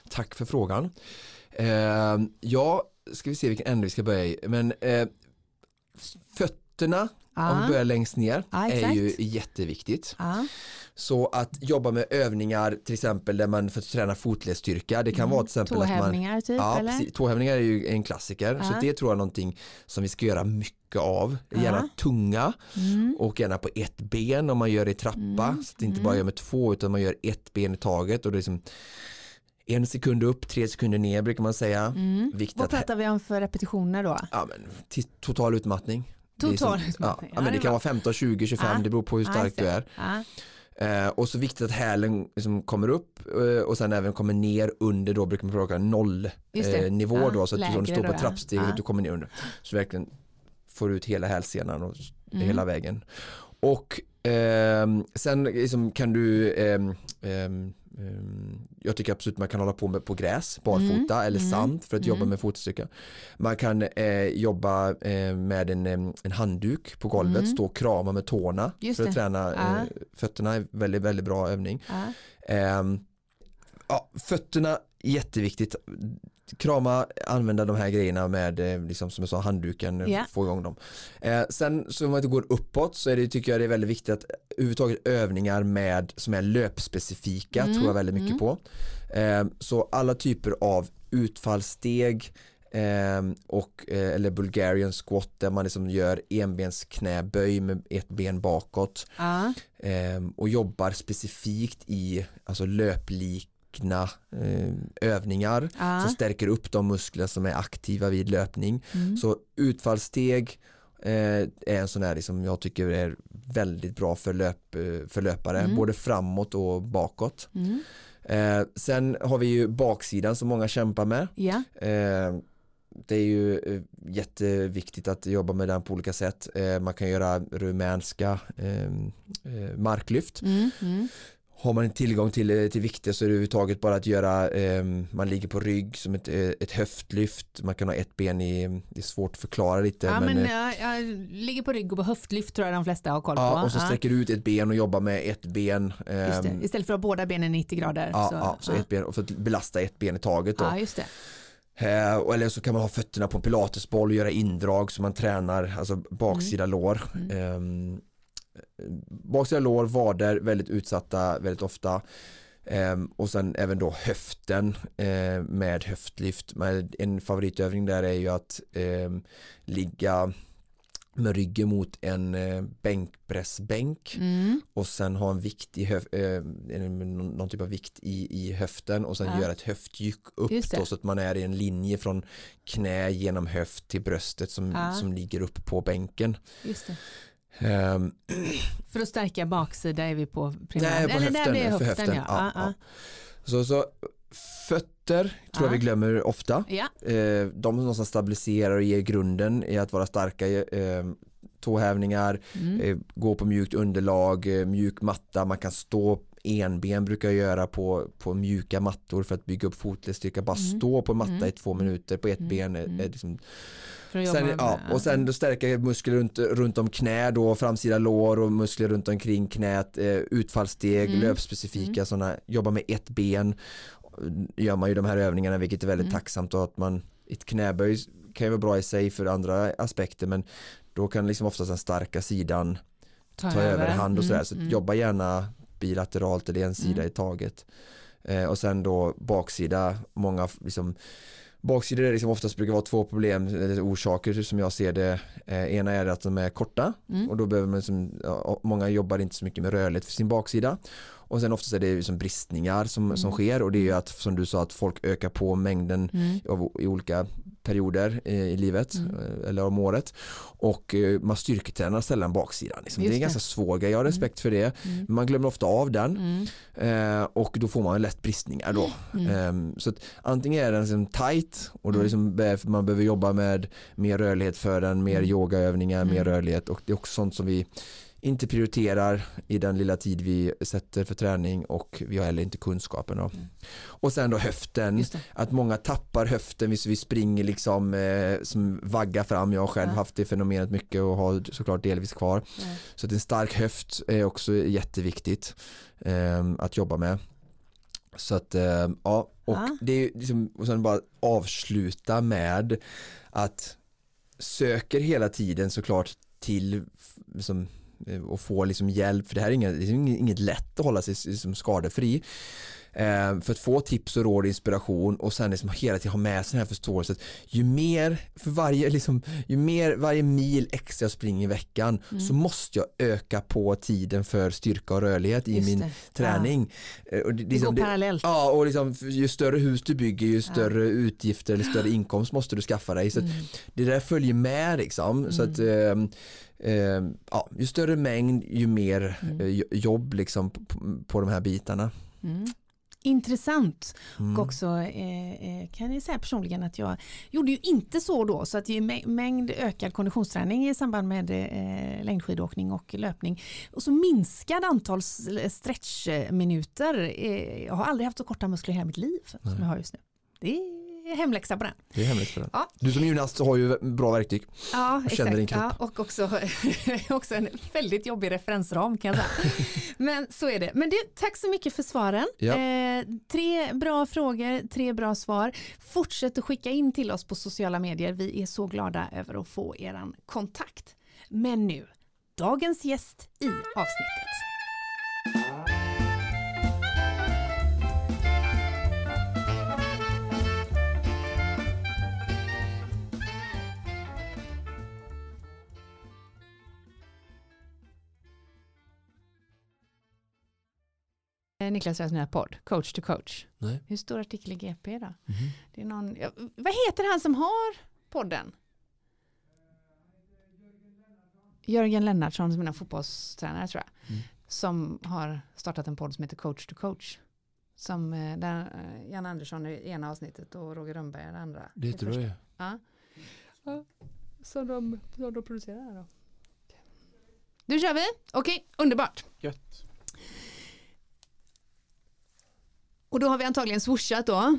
Tack för frågan. Eh, ja, ska vi se vilken ände vi ska börja i. Men eh, fötterna, ah. om vi börjar längst ner, ah, är ju jätteviktigt. Ah. Så att jobba med övningar till exempel där man får träna fotledsstyrka. Det kan mm. vara till exempel tåhävningar att man, typ? Ja, eller? tåhävningar är ju en klassiker. Så det tror jag är någonting som vi ska göra mycket av. Gärna tunga mm. och gärna på ett ben om man gör det i trappa. Mm. Så att det inte bara mm. gör med två utan man gör ett ben i taget. Och det är liksom, en sekund upp, tre sekunder ner brukar man säga. Mm. Vad pratar vi om för repetitioner då? Ja, men, total utmattning. Total som, utmattning. Ja, ja, men det, kan vara 15, 20, 25, ja. det beror på hur stark du är. Eh, och så viktigt att hälen liksom kommer upp eh, och sen även kommer ner under då brukar man prata noll eh, nivå ja, då så att du står på trappsteg och du kommer ner under. Så verkligen får ut hela hälsenan och mm. hela vägen. Och ehm, sen liksom kan du ehm, Ehm, jag tycker absolut man kan hålla på med på gräs, barfota mm. eller mm. sand för att mm. jobba med fotstyrka. Man kan eh, jobba eh, med en, en handduk på golvet, mm. stå och krama med tårna Just för att det. träna ja. eh, fötterna. är väldigt, väldigt bra övning. Ja. Ehm, ja, fötterna jätteviktigt krama, använda de här grejerna med eh, liksom, som jag sa handduken, yeah. få igång dem. Eh, sen så om man inte går uppåt så är det, tycker jag det är väldigt viktigt att överhuvudtaget övningar med som är löpspecifika mm. tror jag väldigt mycket mm. på. Eh, så alla typer av utfallssteg eh, och, eller Bulgarian squat där man liksom gör enbensknäböj med ett ben bakåt uh. och jobbar specifikt i alltså löplik egna eh, övningar ah. som stärker upp de muskler som är aktiva vid löpning. Mm. Så utfallssteg eh, är en sån här som jag tycker är väldigt bra för, löp, eh, för löpare, mm. både framåt och bakåt. Mm. Eh, sen har vi ju baksidan som många kämpar med. Yeah. det är ju eh, jätteviktigt att jobba med den på olika sätt. Eh, man kan göra rumänska eh, marklyft. Mm, mm. Har man tillgång till, eh, till vikter så är det överhuvudtaget bara att göra, ehm, man ligger på rygg som ett, eh, ett höftlyft, man kan ha ett ben i, det är svårt att förklara lite. Ja, men, eh, jag, jag ligger på rygg och på höftlyft tror jag de flesta har koll på. ja, och så sträcker du ut ett ben och jobbar med ett ben. just det. ehm, Istället för att ha båda benen 90 grader. Ja, så, ja, så ett ben och för att belasta ett ben i taget då. ja, just det. Eh, eller så kan man ha fötterna på en pilatesboll och göra indrag så man tränar alltså baksida lår. Mm. Baksida lår, vader väldigt utsatta väldigt ofta. Ehm, och sen även då höften eh, med höftlyft. Men en favoritövning där är ju att ehm, ligga med ryggen mot en eh, bänkpressbänk Mm. och sen ha en vikt i höf, eh, någon typ av vikt i, i höften och sen Ja. göra ett höftdjuck upp då, så att man är i en linje från knä genom höft till bröstet som, Ja. som ligger upp på bänken. Just det. Ehm, För att stärka baksida är vi på primär. Nej, på Eller höften, där höften, höften, ja. ja, Ja, så, så fötter tror jag Ja. vi glömmer ofta. Eh, de som någonstans stabiliserar och ger grunden i att vara starka eh, tåhävningar, Mm. eh, gå på mjukt underlag, eh, mjuk matta, man kan stå enben brukar jag göra på, på mjuka mattor för att bygga upp fotledsstyrka, bara Mm. stå på matta Mm. i två minuter på ett Mm. ben är, Mm. är liksom att jobba Sen, ja, och sen då stärka muskler runt, runt om knä då, framsida lår och muskler runt omkring knät, eh, utfallssteg, Mm. löpspecifika Mm. sådana, jobba med ett ben gör man ju de här övningarna vilket är väldigt Mm. tacksamt och att man ett knäböj kan ju vara bra i sig för andra aspekter men då kan liksom oftast den starka sidan ta överhand och sådär Mm, så mm. jobba gärna bilateralt eller en sida Mm. i taget eh, och sen då baksida många liksom Baksidor är liksom oftast brukar vara två problem orsaker som jag ser det. Eh, ena är att de är korta Mm. och då behöver man liksom, ja, många jobbar inte så mycket med rörlighet för sin baksida. Och sen oftast är det liksom bristningar som, som Mm. sker och det är ju att som du sa att folk ökar på mängden Mm. av, i olika perioder i, i livet Mm. eh, eller om året och eh, man styrketränar sällan baksidan. Liksom. Det är en ganska svår grej, jag har respekt för det. Mm. Men man glömmer ofta av den Mm. eh, och då får man lätt bristningar då. Mm. Ehm, så att antingen är den liksom tight och då liksom, man behöver jobba med mer rörlighet för den, mer Mm. yogaövningar, mer Mm. rörlighet och det är också sånt som vi inte prioriterar i den lilla tid vi sätter för träning och vi har heller inte kunskapen. Mm. Och sen då höften, att många tappar höften vi springer liksom eh, som vaggar fram. Jag har själv Ja. haft det fenomenet mycket och har såklart delvis kvar. Ja. Så att en stark höft är också jätteviktigt eh, att jobba med. Så att eh, ja, och Ja. det är liksom, och sen bara avsluta med att söker hela tiden såklart till liksom, och få liksom hjälp för det här är inget, det är inget, lätt att hålla sig liksom skadefri. Eh, för att få tips och råd och inspiration och sen liksom hela tiden ha med sig den här förståelsen. Ju mer, för varje, liksom, ju mer varje mil extra jag springer i veckan Mm. så måste jag öka på tiden för styrka och rörlighet i Just min det. träning. Eh, Och det, Det liksom, går det, parallellt. ja, och liksom, ju större hus du bygger ju större utgifter eller större inkomst måste du skaffa dig. Så Mm. det där följer med liksom. Så att, ehm, ehm, ja, ju större mängd ju mer Mm. eh, jo- jobb liksom på, på- de här bitarna. Mm. Intressant. Mm. Och också eh, eh, kan jag säga personligen att jag gjorde ju inte så då så att mängd ökad konditionsträning i samband med eh, längdskidåkning och löpning och så minskad antal stretchminuter. Eh, jag har aldrig haft så korta muskler i hela mitt liv som Nej. jag har just nu. Det är hemläxa på den. Det är hemligt för det. Ja. Du som gymnast har ju bra verktyg. Ja, din exakt. kropp. Ja, och också, (laughs) också en väldigt jobbig referensram kan jag säga. (laughs) Men så är det. Men du, tack så mycket för svaren. Ja. Eh, tre bra frågor, tre bra svar. Fortsätt att skicka in till oss på sociala medier. Vi är så glada över att få er kontakt. Men nu, dagens gäst i avsnittet. Niklas Rös nya podd, Coach to coach. Nej. Hur stor artikel i GP då? Mhm. Det är någon, ja, vad heter han som har podden? Jörgen Lennartsson som är en fotbollstränare tror jag. Mm. Som har startat en podd som heter Coach to coach. Som, eh, där eh, Jan Andersson är i ena avsnittet och Roger Rönnberg är det andra. Det i tror jag. Ja. ja. Som, de, som de producerar här då. Nu kör vi. Okej, underbart. Gött. Och då har vi antagligen swooshat då.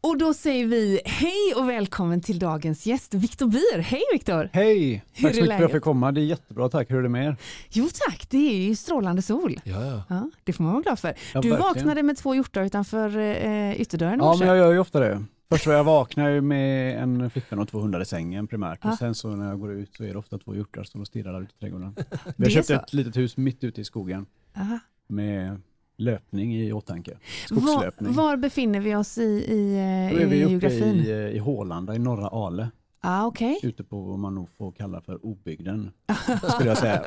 Och då säger vi hej och välkommen till dagens gäst, Viktor Bier. Hej Viktor! Hej! Hur Tack så mycket för att jag fick komma. Det är jättebra, tack. Hur är det med er? Jo tack, det är ju strålande sol. Ja, ja. Ja, det får man vara glad för. Ja, du verkligen. vaknade med två hjortar utanför eh, ytterdörren Ja, men jag gör ju ofta det. Först jag vaknar jag med en flickvän och två hundar i sängen primärt. Ja. Och sen så när jag går ut så är det ofta två hjortar som stirrar där ute i trädgården. (laughs) Vi har köpt så? ett litet hus mitt ute i skogen Aha. med löpning i åtanke. Var, Skogslöpning. var befinner vi oss i, i, eh, vi i uppe geografin? i, eh, i Hålanda i norra Ale. Ah, okej. Ute på vad man nog får kalla för obygden. (laughs) Skulle jag säga.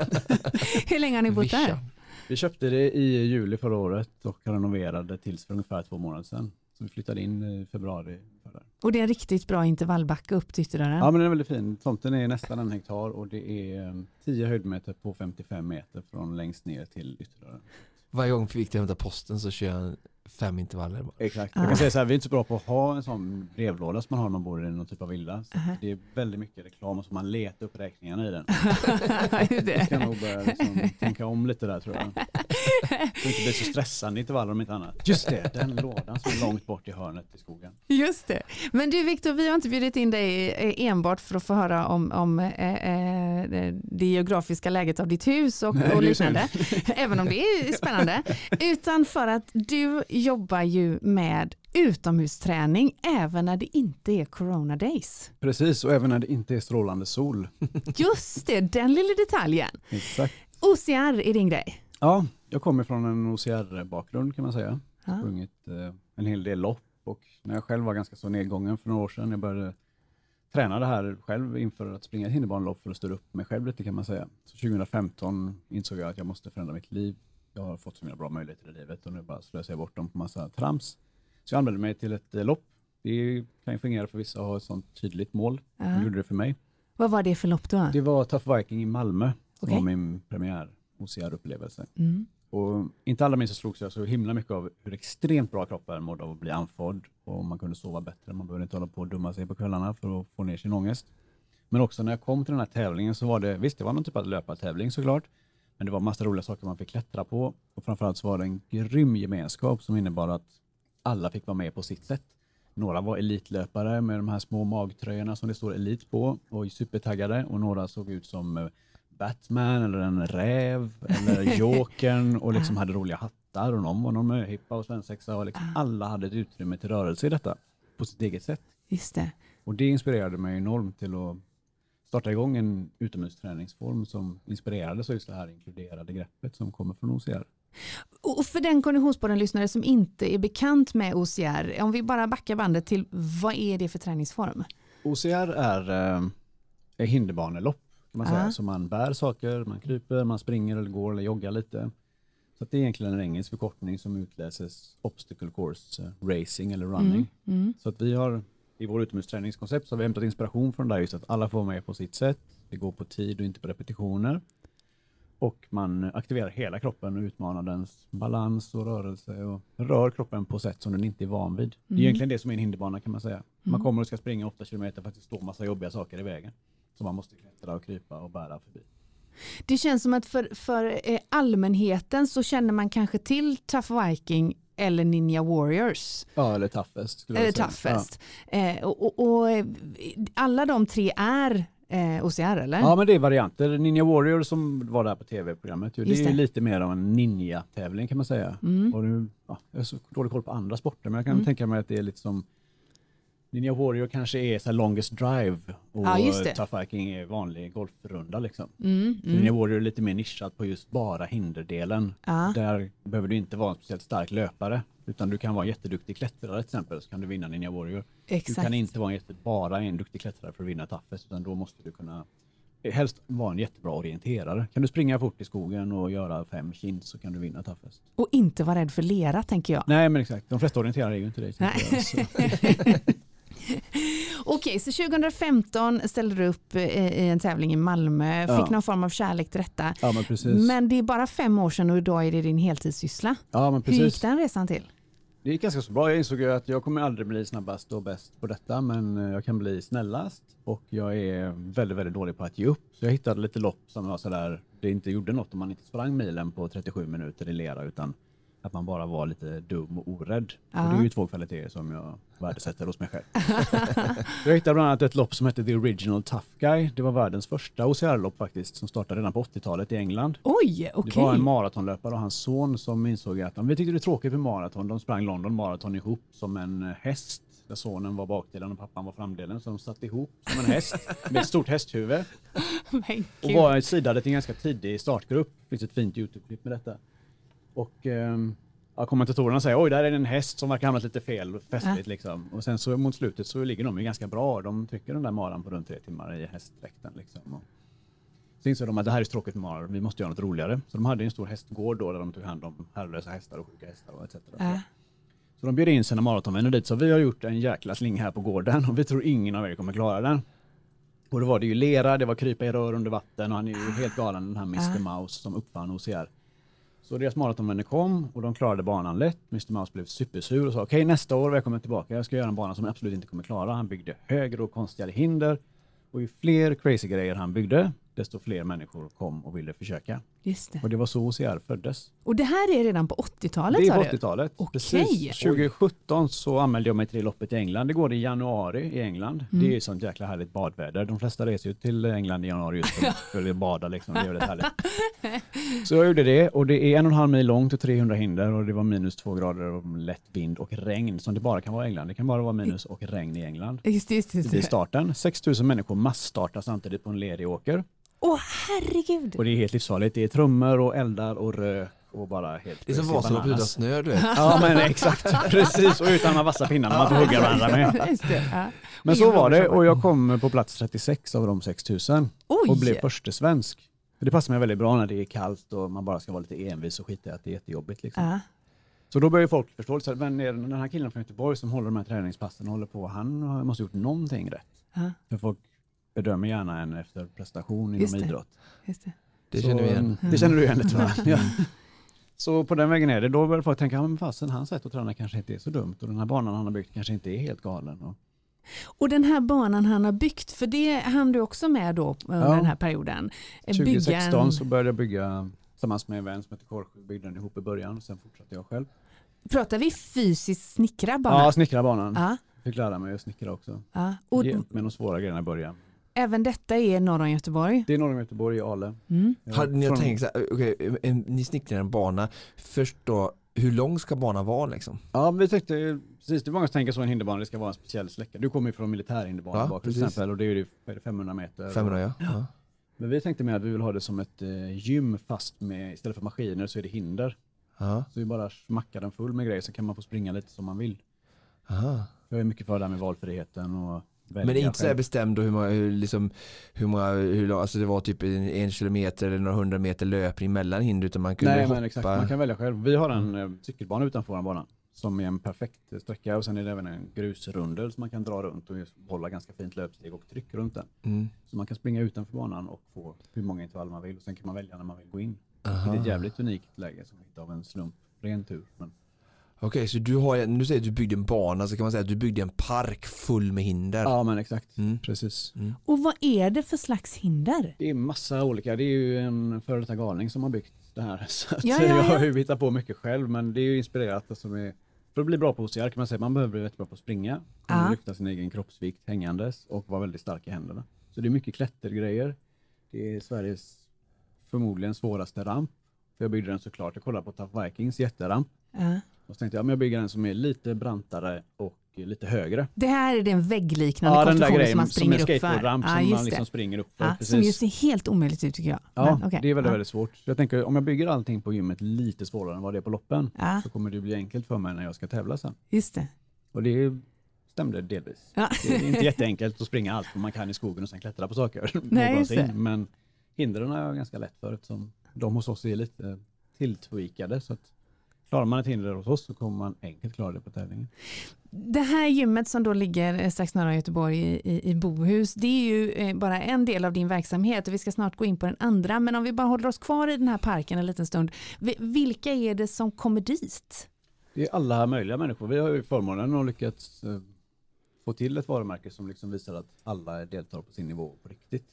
Hur länge har ni bott där? Vi köpte det i juli förra året och renoverade tills för ungefär två månader sedan. Så vi flyttade in i februari. förra. Och det är en riktigt bra intervallbacke upp till ytterdörren. Ja men den är väldigt fin. Tomten är nästan en hektar och det är eh, 10 höjdmeter på 55 meter från längst ner till ytterdörren. Varje gång vi gick till hämta posten så kör jag fem intervaller. Exakt. Jag kan säga så här, vi är inte så bra på att ha en sån brevlåda som man har när man bor i någon typ av villa. Så Aha. Det är väldigt mycket reklam och så man letar upp räkningarna i den. (laughs) Jag ska nog börja liksom tänka om lite där tror jag. Så det inte blir så stressande intervaller om inte annat. Just det, den lådan som är långt bort i hörnet i skogen. Just det. Men du Viktor, vi har inte bjudit in dig eh, enbart för att få höra om, om eh, eh, det geografiska läget av ditt hus och, och liknande, även om det är spännande, (laughs) utan för att du jobbar ju med utomhusträning även när det inte är corona days. Precis, och även när det inte är strålande sol. (laughs) Just det, den lilla detaljen. Exakt. OCR är din grej. Ja, jag kommer från en OCR-bakgrund kan man säga. Ja. Sprungit eh, en hel del lopp och när jag själv var ganska så nedgången för några år sedan, jag började träna det här själv inför att springa ett hinderbanelopp för att störa upp mig själv lite kan man säga. Så 2015 insåg jag att jag måste förändra mitt liv. Jag har fått så mina bra möjligheter i livet och nu bara slösar jag bort dem på massa trams. Så jag anmälde mig till ett eh, lopp. Det kan ju fungera för vissa att ha ett sånt tydligt mål. Ja. Det gjorde det för mig. Vad var det för lopp då? Det var Tough Viking i Malmö som Okej. var min premiär OCR-upplevelse. Mm. Och inte alla minst så slogs jag så himla mycket av hur extremt bra kroppen mådde av att bli andfådd och man kunde sova bättre. Man behövde inte hålla på och dumma sig på kvällarna för att få ner sin ångest. Men också när jag kom till den här tävlingen så var det, visst det var någon typ av löpartävling såklart, men det var massa roliga saker man fick klättra på och framförallt så var det en grym gemenskap som innebar att alla fick vara med på sitt sätt. Några var elitlöpare med de här små magtröjorna som det står elit på och supertaggade och några såg ut som eh, Batman eller en räv eller (laughs) Jokern och liksom hade roliga hattar och någon var någon möhippa och svensexa och liksom alla hade ett utrymme till rörelse i detta på sitt eget sätt. Just det. Och det inspirerade mig enormt till att starta igång en utomhusträningsform som inspirerades av just det här inkluderade greppet som kommer från OCR. Och för den Konditionspodden-lyssnare som inte är bekant med OCR, om vi bara backar bandet till vad är det för träningsform? OCR är, eh, är hinderbanelopp kan man Ja. säga. Så man bär saker, man kryper, man springer eller går eller joggar lite. Så det är egentligen en engelsk förkortning som utläses Obstacle Course eh, Racing eller Running. Mm. Mm. Så att vi har i vår utomhusträningskoncept så har vi hämtat inspiration från det där just att alla får vara med på sitt sätt. Det går på tid och inte på repetitioner. Och man aktiverar hela kroppen och utmanar dens balans och rörelse och rör kroppen på sätt som den inte är van vid. Det är Mm. egentligen det som är en hinderbana kan man säga. Man Mm. kommer och ska springa 8 kilometer för att det står massa jobbiga saker i vägen. Som man måste klättra och krypa och bära förbi. Det känns som att för, för eh, allmänheten så känner man kanske till Tough Viking eller Ninja Warriors. Ja, eller toughest. Eller. Toughest. Eh, och, och, och eh, alla de tre är eh, OCR eller? Ja. ja, men det är varianter. Ninja Warrior som var där på tv-programmet, det Just är det. lite mer av en ninja-tävling kan man säga. Mm. Och nu, ja, jag har så dålig koll på andra sporter, men jag kan Mm. tänka mig att det är lite som Ninja Warrior kanske är så longest drive och Ja. Tough Viking är vanlig golfrunda. Liksom. Mm, Så Ninja mm. Warrior är lite mer nischat på just bara hinderdelen. Ja. Där behöver du inte vara en speciellt stark löpare, utan du kan vara en jätteduktig klättrare till exempel, så kan du vinna Ninja Warrior. Du Exakt. kan inte vara en jätte, bara en duktig klättrare för att vinna Toughest, utan då måste du kunna helst vara en jättebra orienterare. Kan du springa fort i skogen och göra fem chins så kan du vinna Toughest. Och inte vara rädd för lera tänker jag. Nej men exakt, de flesta orienterare är ju inte det. (laughs) (laughs) (laughs) Okej, så 2015 ställde du upp eh, i en tävling i Malmö, Ja. fick någon form av kärlek till detta. Ja men precis. Men det är bara fem år sedan och idag är det din heltidssyssla. ja, men Hur gick precis. den resan till? Det gick ganska så bra. Jag insåg att jag kommer aldrig bli snabbast och bäst på detta, men eh, jag kan bli snällast och jag är väldigt, väldigt dålig på att ge upp. Så jag hittade lite lopp som var sådär, det inte gjorde något om man inte sprang milen på 37 minuter i lera, utan att man bara var lite dum och orädd. Och det är ju två kvaliteter som jag värdesätter hos mig själv. (laughs) jag hittade bland annat ett lopp som hette The Original Tough Guy. Det var världens första OCR-lopp faktiskt, som startade redan på 80-talet i England. Oj, okej. Det var en maratonlöpare och hans son som insåg att vi tyckte det är tråkigt med maraton. De sprang London Marathon ihop som en häst. Där sonen var bakdelen och pappan var framdelen. Så de satt ihop som en häst (laughs) med ett stort hästhuvud. Och var sidade till en ganska tidig startgrupp. Det finns ett fint Youtube-klipp med detta. Och ehm, ja, kommentatorerna säger oj, där är det en häst som verkar hamnat lite fel fästligt liksom. Och sen så mot slutet så ligger de ju ganska bra. De trycker den där maran på runt tre timmar i hästdräkten liksom. Och så insåg de att det här är tråkigt med marar, vi måste göra något roligare. Så de hade en stor hästgård då där de tog hand om herrelösa hästar och sjuka hästar och etc. Ja. Så de bjöd in sina maratonvänner dit, så vi har gjort en jäkla sling här på gården och vi tror ingen av er kommer klara den. Och då var det ju lera, det var krypa i rör under vatten och han är ju helt galen den här Mr. Mouse som uppfann OCR. Så deras maratonvänner kom och de klarade banan lätt. Mr. Mouse blev supersur och sa okej nästa år välkommen tillbaka, jag ska göra en bana som jag absolut inte kommer klara. Han byggde högre och konstigare hinder och ju fler crazy grejer han byggde, desto fler människor kom och ville försöka. Just det. Och det var så OCR föddes. Och det här är redan på 80-talet Det är på du? 80-talet. Okej. Precis. 2017 så anmälde jag mig till det loppet i England. Det går i januari i England. Mm. Det är sånt jäkla härligt badväder. De flesta reser ju till England i januari just för- att bada. Liksom. Det är väldigt härligt. (laughs) Så jag gjorde det och det är en och en halv mil långt och 300 hinder och det var minus två grader och lätt vind och regn som det bara kan vara i England. Det kan bara vara minus och regn i England. Just just det, just det. starten. 6000 människor massstartar samtidigt på en ledig åker. Åh herregud. Och det är helt livsfarligt. Det är trummor och eldar och rök och bara helt Det är som Vasaloppet utan bananas. snö du vet. (laughs) Ja men exakt, (laughs) precis. Och utan de här vassa pinnarna man får hugga varandra med. (laughs) Ja. Men så var det och jag kom på plats 36 av de 6000 Oj! och blev förste svensk. Det passar mig väldigt bra när det är kallt och man bara ska vara lite envis och skita i att det är jättejobbigt. Liksom. Ja. Så då börjar folk förstå, så men den här killen från Göteborg som håller de här träningspassen håller på, han måste ha gjort någonting rätt. Ja, För folk bedömer gärna en efter prestation inom Just det. idrott. just det. Det Så, känner vi igen. Det känner du igen lite va? Ja. Så på den vägen är det. Då börjar folk tänka, men fasen hans sätt att träna kanske inte är så dumt och den här banan han har byggt kanske inte är helt galen. Och, Och den här banan han har byggt, för det hann du också med då under Ja. den här perioden. Eh, bygga 2016 en- så började jag bygga tillsammans med en vän som heter Korsjö, byggde den ihop i början och sen fortsatte jag själv. Pratar vi fysiskt snickra banan? Ja, snickra banan. Ja, Fick lära mig att snickra också. ja. Och med de svåra grejerna i början. Även detta är norr om Göteborg. Det är norr om Göteborg i Ale. Mm. Jag Hade ni från- tänkt så här, en- ni snickrar en bana, först då, hur lång ska banan vara liksom? Ja, vi tyckte precis. Det är många som tänker så en hinderbana, det ska vara en speciell släcka. Du kommer ju från militärhinderbana Ja, bak till precis. exempel och det är ju vad är det, 500 meter. 500 ja. ja. Men vi tänkte med att vi vill ha det som ett eh, gym fast med, istället för maskiner så är det hinder. ja. Så vi bara smackar den full med grejer så kan man få springa lite som man vill. Aha. Jag är mycket för det här med valfriheten och välja Men inte så här bestämd hur många, hur, liksom, hur många, hur, alltså det var typ en, en kilometer eller några hundra meter löpning mellan hinder utan man kunde Nej hoppa. men exakt, man kan välja själv. Vi har en eh, cykelbana utanför vår bana som är en perfekt sträcka och sen är det även en grusrundel som man kan dra runt och hålla ganska fint löpsteg och tryck runt den. Mm. Så man kan springa utanför banan och få hur många intervall man vill och sen kan man välja när man vill gå in. Det är ett jävligt unikt läge som inte av en slump, ren tur. Men Okej, så du har, du säger att du byggde en bana så kan man säga att du byggde en park full med hinder. ja men exakt, Mm. precis. Och vad är det för slags hinder? Det är massa olika, det är ju en före detta galning som har byggt det här. (laughs) Så att Ja, ja, jag har ja. ju hittat på mycket själv men det är ju inspirerat. Alltså med, för att bli bra på OCR kan man säga, man behöver bli väldigt bra på att springa, kunna Ja. lyfta sin egen kroppsvikt hängandes och vara väldigt stark i händerna. Så det är mycket klättergrejer. Det är Sveriges förmodligen svåraste ramp. För jag byggde den såklart, jag kollade på Tough Vikings jätteramp. Ja. Och så tänkte jag, men jag bygger en som är lite brantare och lite högre. Det här är den väggliknande Ja, konstruktionen som man som springer en upp för. skateboardramp Ja, som just man liksom det. springer upp för. Ja, som ju precis. ser helt omöjligt ut tycker jag. Ja, Men, okej. det är väldigt, ja. väldigt svårt. Jag tänker om jag bygger allting på gymmet lite svårare än vad det är på loppen Ja, så kommer det bli enkelt för mig när jag ska tävla sen. just det. Och det stämde delvis. Ja. Det är inte jätteenkelt att springa allt man kan i skogen och sen klättra på saker (laughs) Nej, just det. Men hindren har jag ganska lätt för eftersom de hos oss är lite tilltweakade. Så att klarar man ett hinder hos oss så kommer man enkelt klara det på tävlingen. Det här gymmet som då ligger eh, strax norra Göteborg i, i, Bohus, det är ju eh, bara en del av din verksamhet och vi ska snart gå in på den andra. Men om vi bara håller oss kvar i den här parken en liten stund. Vi- Vilka är det som kommer dit? Det är alla möjliga människor. Vi har ju förmånen att lyckats eh, få till ett varumärke som liksom visar att alla deltar på sin nivå på riktigt.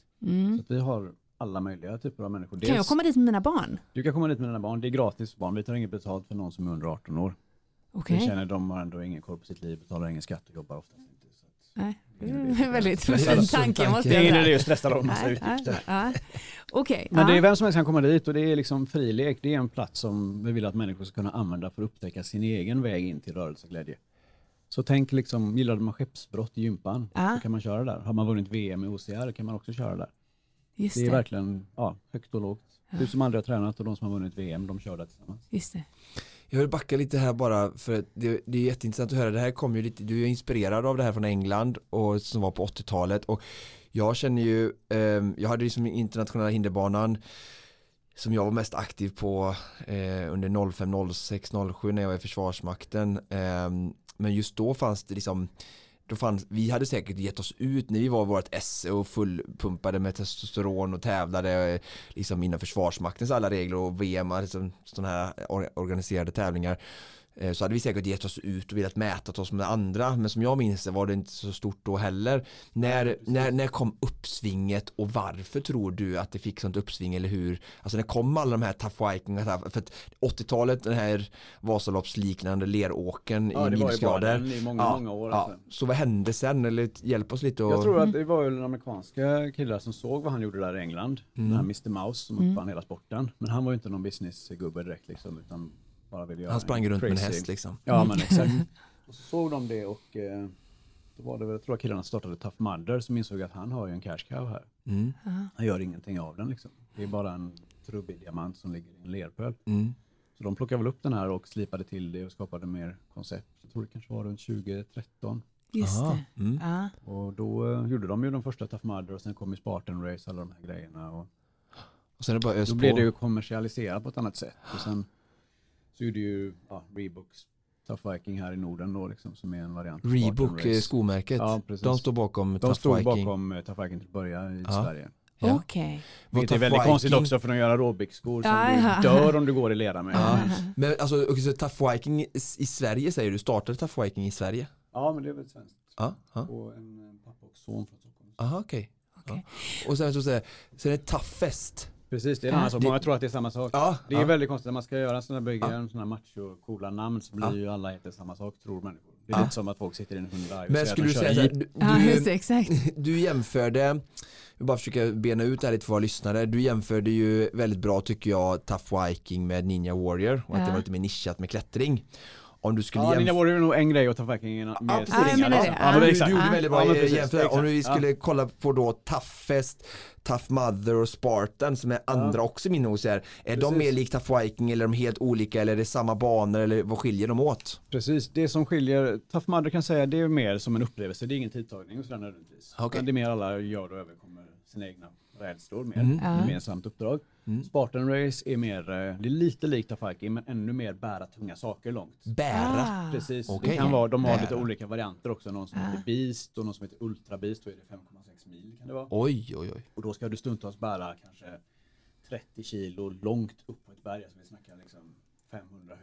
Så att vi har alla möjliga typer av människor. Kan jag Dels- komma dit med mina barn? Du kan komma dit med dina barn. Det är gratis för barn. Vi tar inget betalt för någon som är under 18 år. Okej. Vi känner de har ändå ingen koll på sitt liv, betalar ingen skatt och jobbar oftast inte. Nej, det är en väldigt fin tanke måste det är ingen idé att stressa dem massa utgifter. ja. Men det är vem som helst kan komma dit och det är liksom frilek. Det är en plats som vi vill att människor ska kunna använda för att upptäcka sin egen väg in till rörelseglädje. Så tänk liksom, gillade man skeppsbrott i gympan Ja. så kan man köra där. Har man vunnit VM i OCR kan man också köra där. Just Det är det. verkligen ja, högt och lågt. Du som aldrig har tränat och de som har vunnit VM, de kör där tillsammans. Just det. Jag vill backa lite här bara för det, det är jätteintressant att höra. Det här kommer ju lite, du är inspirerad av det här från England och som var på 80-talet och jag känner ju, ehm, jag hade ju som internationella hinderbanan som jag var mest aktiv på eh, under 05, 06, 07 när jag var i Försvarsmakten. Ehm, men just då fanns det liksom då fanns, vi hade säkert gett oss ut när vi var vårt esse och fullpumpade med testosteron och tävlade liksom inom Försvarsmaktens alla regler och VM, liksom, sådana här organiserade tävlingar så hade vi säkert gett oss ut och velat mäta oss med andra men som jag minns det var det inte så stort då heller när, när, när kom uppsvinget och varför tror du att det fick sånt uppsving eller hur alltså när kom alla de här tough viking för att 80-talet den här Vasaloppsliknande leråken i minusgrader i många, Ja, många år. Ja, alltså. så vad hände sen? Eller hjälp oss lite och... Jag tror att det var ju amerikanska killar som såg vad han gjorde där i England. Den här Mr Mouse som uppfann hela sporten. Men han var ju inte någon businessgubbe direkt liksom, utan bara ville göra Han sprang runt med en crazy- häst liksom. Ja men exakt. (laughs) Och så såg de det och eh, då var det väl, jag tror att killarna startade Tough Mudder som insåg att han har ju en cash cow här. Mm. Han gör ingenting av den liksom. Det är bara en trubbig diamant som ligger i en lerpöl. Mm. Så de plockade väl upp den här och slipade till det och skapade mer koncept. Jag tror det kanske var runt 2013. Just Aha. det. Mm. Ja. Och då eh, gjorde de ju de första Tough Mudder och sen kom ju Spartan Race alla de här grejerna. Och Och sen är det bara ös då på. blev det ju kommersialiserat på ett annat sätt. Och sen så gjorde ju ja, Reeboks Tough Viking här i Norden då liksom som är en variant. Reebok, eh, skomärket. Ja, precis. de står bakom De Tough stod Viking. bakom eh, Tough Viking till att börja i Ja. Sverige. Ja. Okej. Vad Vilket är Tough väldigt konstigt Viking- också för de gör aerobikskor som Ja, du ja. dör om du går i lera med. Ja. Ja, Men alltså, okej, så Tough Viking i, Sverige säger du, startade Tough Viking i Sverige? men det är väl svenskt. Ja, ja. Och en pappa och son från Stockholm. Aha, okej. Okej. Ja. Och sen så säger sen är det Toughest. Precis, det är Ja. sak. Det- Många tror att det är samma sak. Ja, Det är ja. väldigt konstigt när man ska göra en sån här bygga, Ja. en sån här macho coola namn så blir Ja. ju alla heter samma sak tror människor. Det är Ja. lite som att folk sitter i en Hyundai och Men säger skulle du att de säga kör här, Jeep. du, Ja, just du, det, exakt. (laughs) du jämförde, jag bara försöka bena ut det här lite för våra lyssnare. Du jämförde ju väldigt bra tycker jag Tough Viking med Ninja Warrior och att Ja. det var lite mer nischat med klättring. Om du skulle Ja, jämföra Ninja är nog en grej att ta fucking mer precis. Ja. Ja, Ja, men du, gjorde Ja. väldigt bra Ja, jämförelse. Om vi skulle kolla på då Toughest, Tough Mother och Spartan som är andra också min OCR. Är de Precis. mer likt Tough Viking eller är de helt olika eller är det samma banor eller vad skiljer de åt? Precis, det som skiljer, Tough Mudder kan säga det är mer som en upplevelse, det är ingen tidtagning och sådär nödvändigtvis. Utan Det är mer alla gör och överkommer sina egna rädslor mer, Mm. Ja. gemensamt uppdrag. Mm. Spartan Race är mer, eh, det är lite likt Viking men ännu mer bära tunga saker långt. Bära. Ah. Precis, Okej. det kan vara, de har lite Bära. olika varianter också, någon som Ah. heter Beast och någon som heter Ultra Beast, då är det 5,6 mil kan det vara. Oj, oj, oj. Och då ska du stundtals bära kanske 30 kilo långt upp på ett berg, alltså vi snackar liksom 500 höjdmeter. och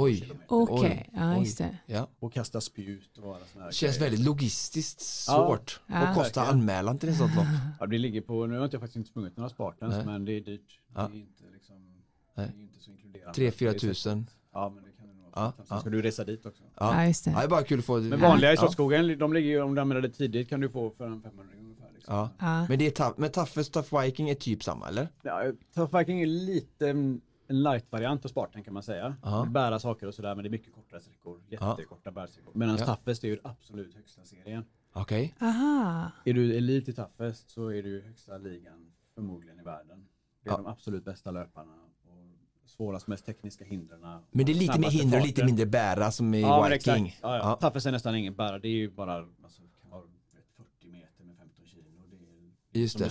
Oj. Okej, Oj, ja just det. Ja. Och kasta spjut och alla såna här Känns grejer. väldigt logistiskt svårt. Ja. Kostar Verkligen. anmälan till ett sånt lopp? Ja, det ligger på, nu har inte jag faktiskt inte sprungit några Spartans, Nej. men det är dyrt. Ja. Det är inte liksom, det är inte så inkluderande. 3-4 Det är så- tusen. Ja, men det kan det nog Ja, vara. Sen ja. ska du resa dit också. Ja, Ja. just Ja, det det. är bara kul att få Men vanliga i. Slottsskogen, de ligger ju, om du använder det tidigt kan du få för en 500 ungefär. Liksom. Ja. Ja. Men det är men Toughest Tough Viking är typ samma eller? Ja, Tough Viking är lite en en light-variant av Spartan kan man säga. Ja. Bära saker och sådär men det är mycket kortare sträckor. Jättekorta bärsträckor. Medan Ja. Toughest är ju absolut högsta serien. Okej. Aha. Är du elit i Toughest så är du högsta ligan förmodligen i världen. Det är Ja. de absolut bästa löparna och svårast mest tekniska hindren. Men det är lite mer hinder och lite mindre bära som i Ja, Viking. exakt. Ja, ja. Toughest är nästan ingen bära. Det är ju bara alltså, kan vara vet, 40 meter med 15 kilo. Det är Just som det. är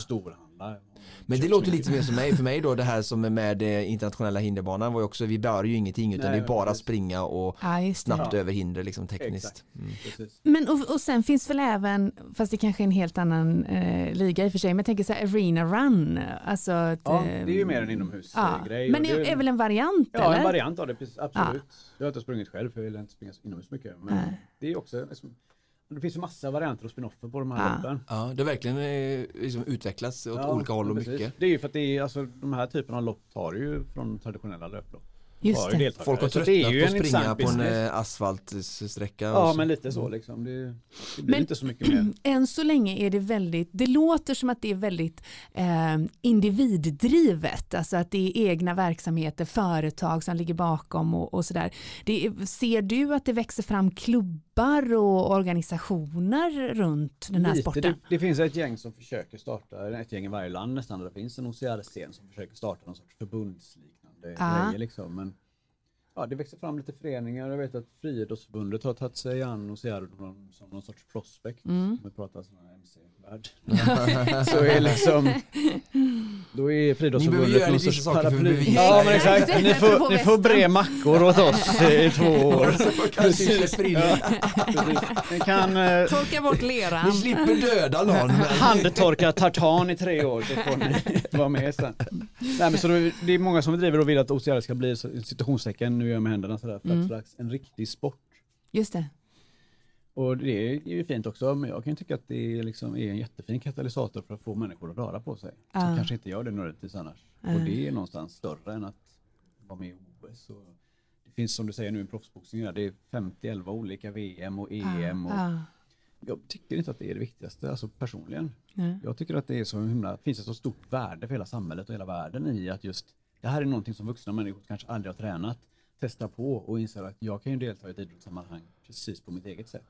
storhandlar. Men det låter lite mer som mig, för mig då det här som är med eh, internationella hinderbanan var ju också, vi bär ju ingenting utan Nej, det är men bara precis. springa och Ja, snabbt Ja. över hinder liksom tekniskt. Mm. Men och, och sen finns väl även, fast det kanske är en helt annan eh, liga i och för sig, men jag tänker så här arena run. Alltså att, Ja, eh, det är ju mer en ja. inomhusgrej. Men och det är väl en variant Ja, eller? en variant av det, precis, absolut. Jag har inte sprungit själv för jag vill inte springa inomhus mycket. Men Nej. det är också, liksom, det finns ju massa varianter och spinoffer på de här loppen. Ja, det har verkligen eh, liksom utvecklats åt Ja, olika håll och precis. mycket. Det är ju för att det är, alltså, de här typerna av lopp tar ju från traditionella löplopp. Just det. deltagare. Folk har Så det är tröttnat ju på att springa på en eh, asfaltsträcka. Ja, men lite så liksom. Det, det blir Men- inte så mycket mer. (clears throat) Än så länge är det väldigt, det låter som att det är väldigt eh, individdrivet, alltså att det är egna verksamheter, företag som ligger bakom och, och sådär. Ser du att det växer fram klubbar och organisationer runt den här Lite, sporten? det, det finns ett gäng som försöker starta, ett gäng i varje land nästan, där det finns en OCR-scen som försöker starta någon sorts förbundsliknande Ja. grejer liksom. Men ja, det växer fram lite föreningar. Jag vet att Friidrottsförbundet har tagit sig an OCR som, som någon sorts prospect. Mm. Om vi pratar sån här MC-värld. (laughs) så är liksom, då är Friidrottsförbundet någon sorts paraply. Ja men det. exakt, (laughs) ni får, ni får bre mackor åt oss i (laughs) två år. Ni kan eh, Torka bort leran. Ni slipper döda någon. handtorka tartan i tre år så får ni vara med sen. Nej, men så det är många som driver och vill att OCR ska bli, citationstecken, nu gör jag med händerna sådär, för Mm. att slags en riktig sport. Just det. Och det är ju fint också, men jag kan ju tycka att det är, liksom, är en jättefin katalysator för att få människor att röra på sig. Som Ja. kanske inte gör det nödvändigtvis annars. Ja. Och det är någonstans större än att vara med i OS. Och det finns som du säger nu i proffsboxning, det är 50-11 olika VM och EM. Och Ja. Jag tycker inte att det är det viktigaste, alltså personligen. Ja. Jag tycker att det är så himla, finns ett så stort värde för hela samhället och hela världen i att just det här är någonting som vuxna människor kanske aldrig har tränat, testar på och inser att jag kan ju delta i ett idrottssammanhang precis på mitt eget sätt.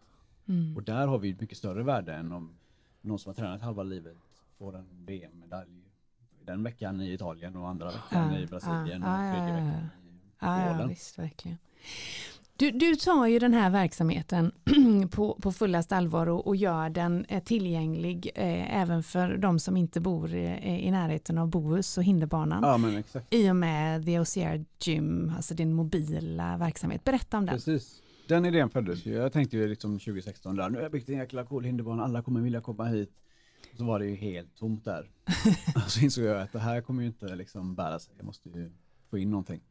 Mm. Och där har vi ett mycket större värde än om någon som har tränat halva livet får en VM-medalj den veckan i Italien och andra veckan Ja, i Brasilien ja, och tredje veckan i Ja, ja, Polen. visst, verkligen. Du, du tar ju den här verksamheten (clears throat) på, på fullast allvar och, och gör den eh, tillgänglig eh, även för de som inte bor i, i närheten av Bohus och hinderbanan. Ja men exakt. I och med The OCR Gym, alltså din mobila verksamhet. Berätta om den. Precis. Den idén föddes ju. Jag tänkte ju liksom 2016 där, nu har jag byggt en jäkla cool hinderbana, alla kommer vilja komma hit. Så var det ju helt tomt där. (laughs) så insåg jag att det här kommer ju inte liksom bära sig, jag måste ju få in någonting.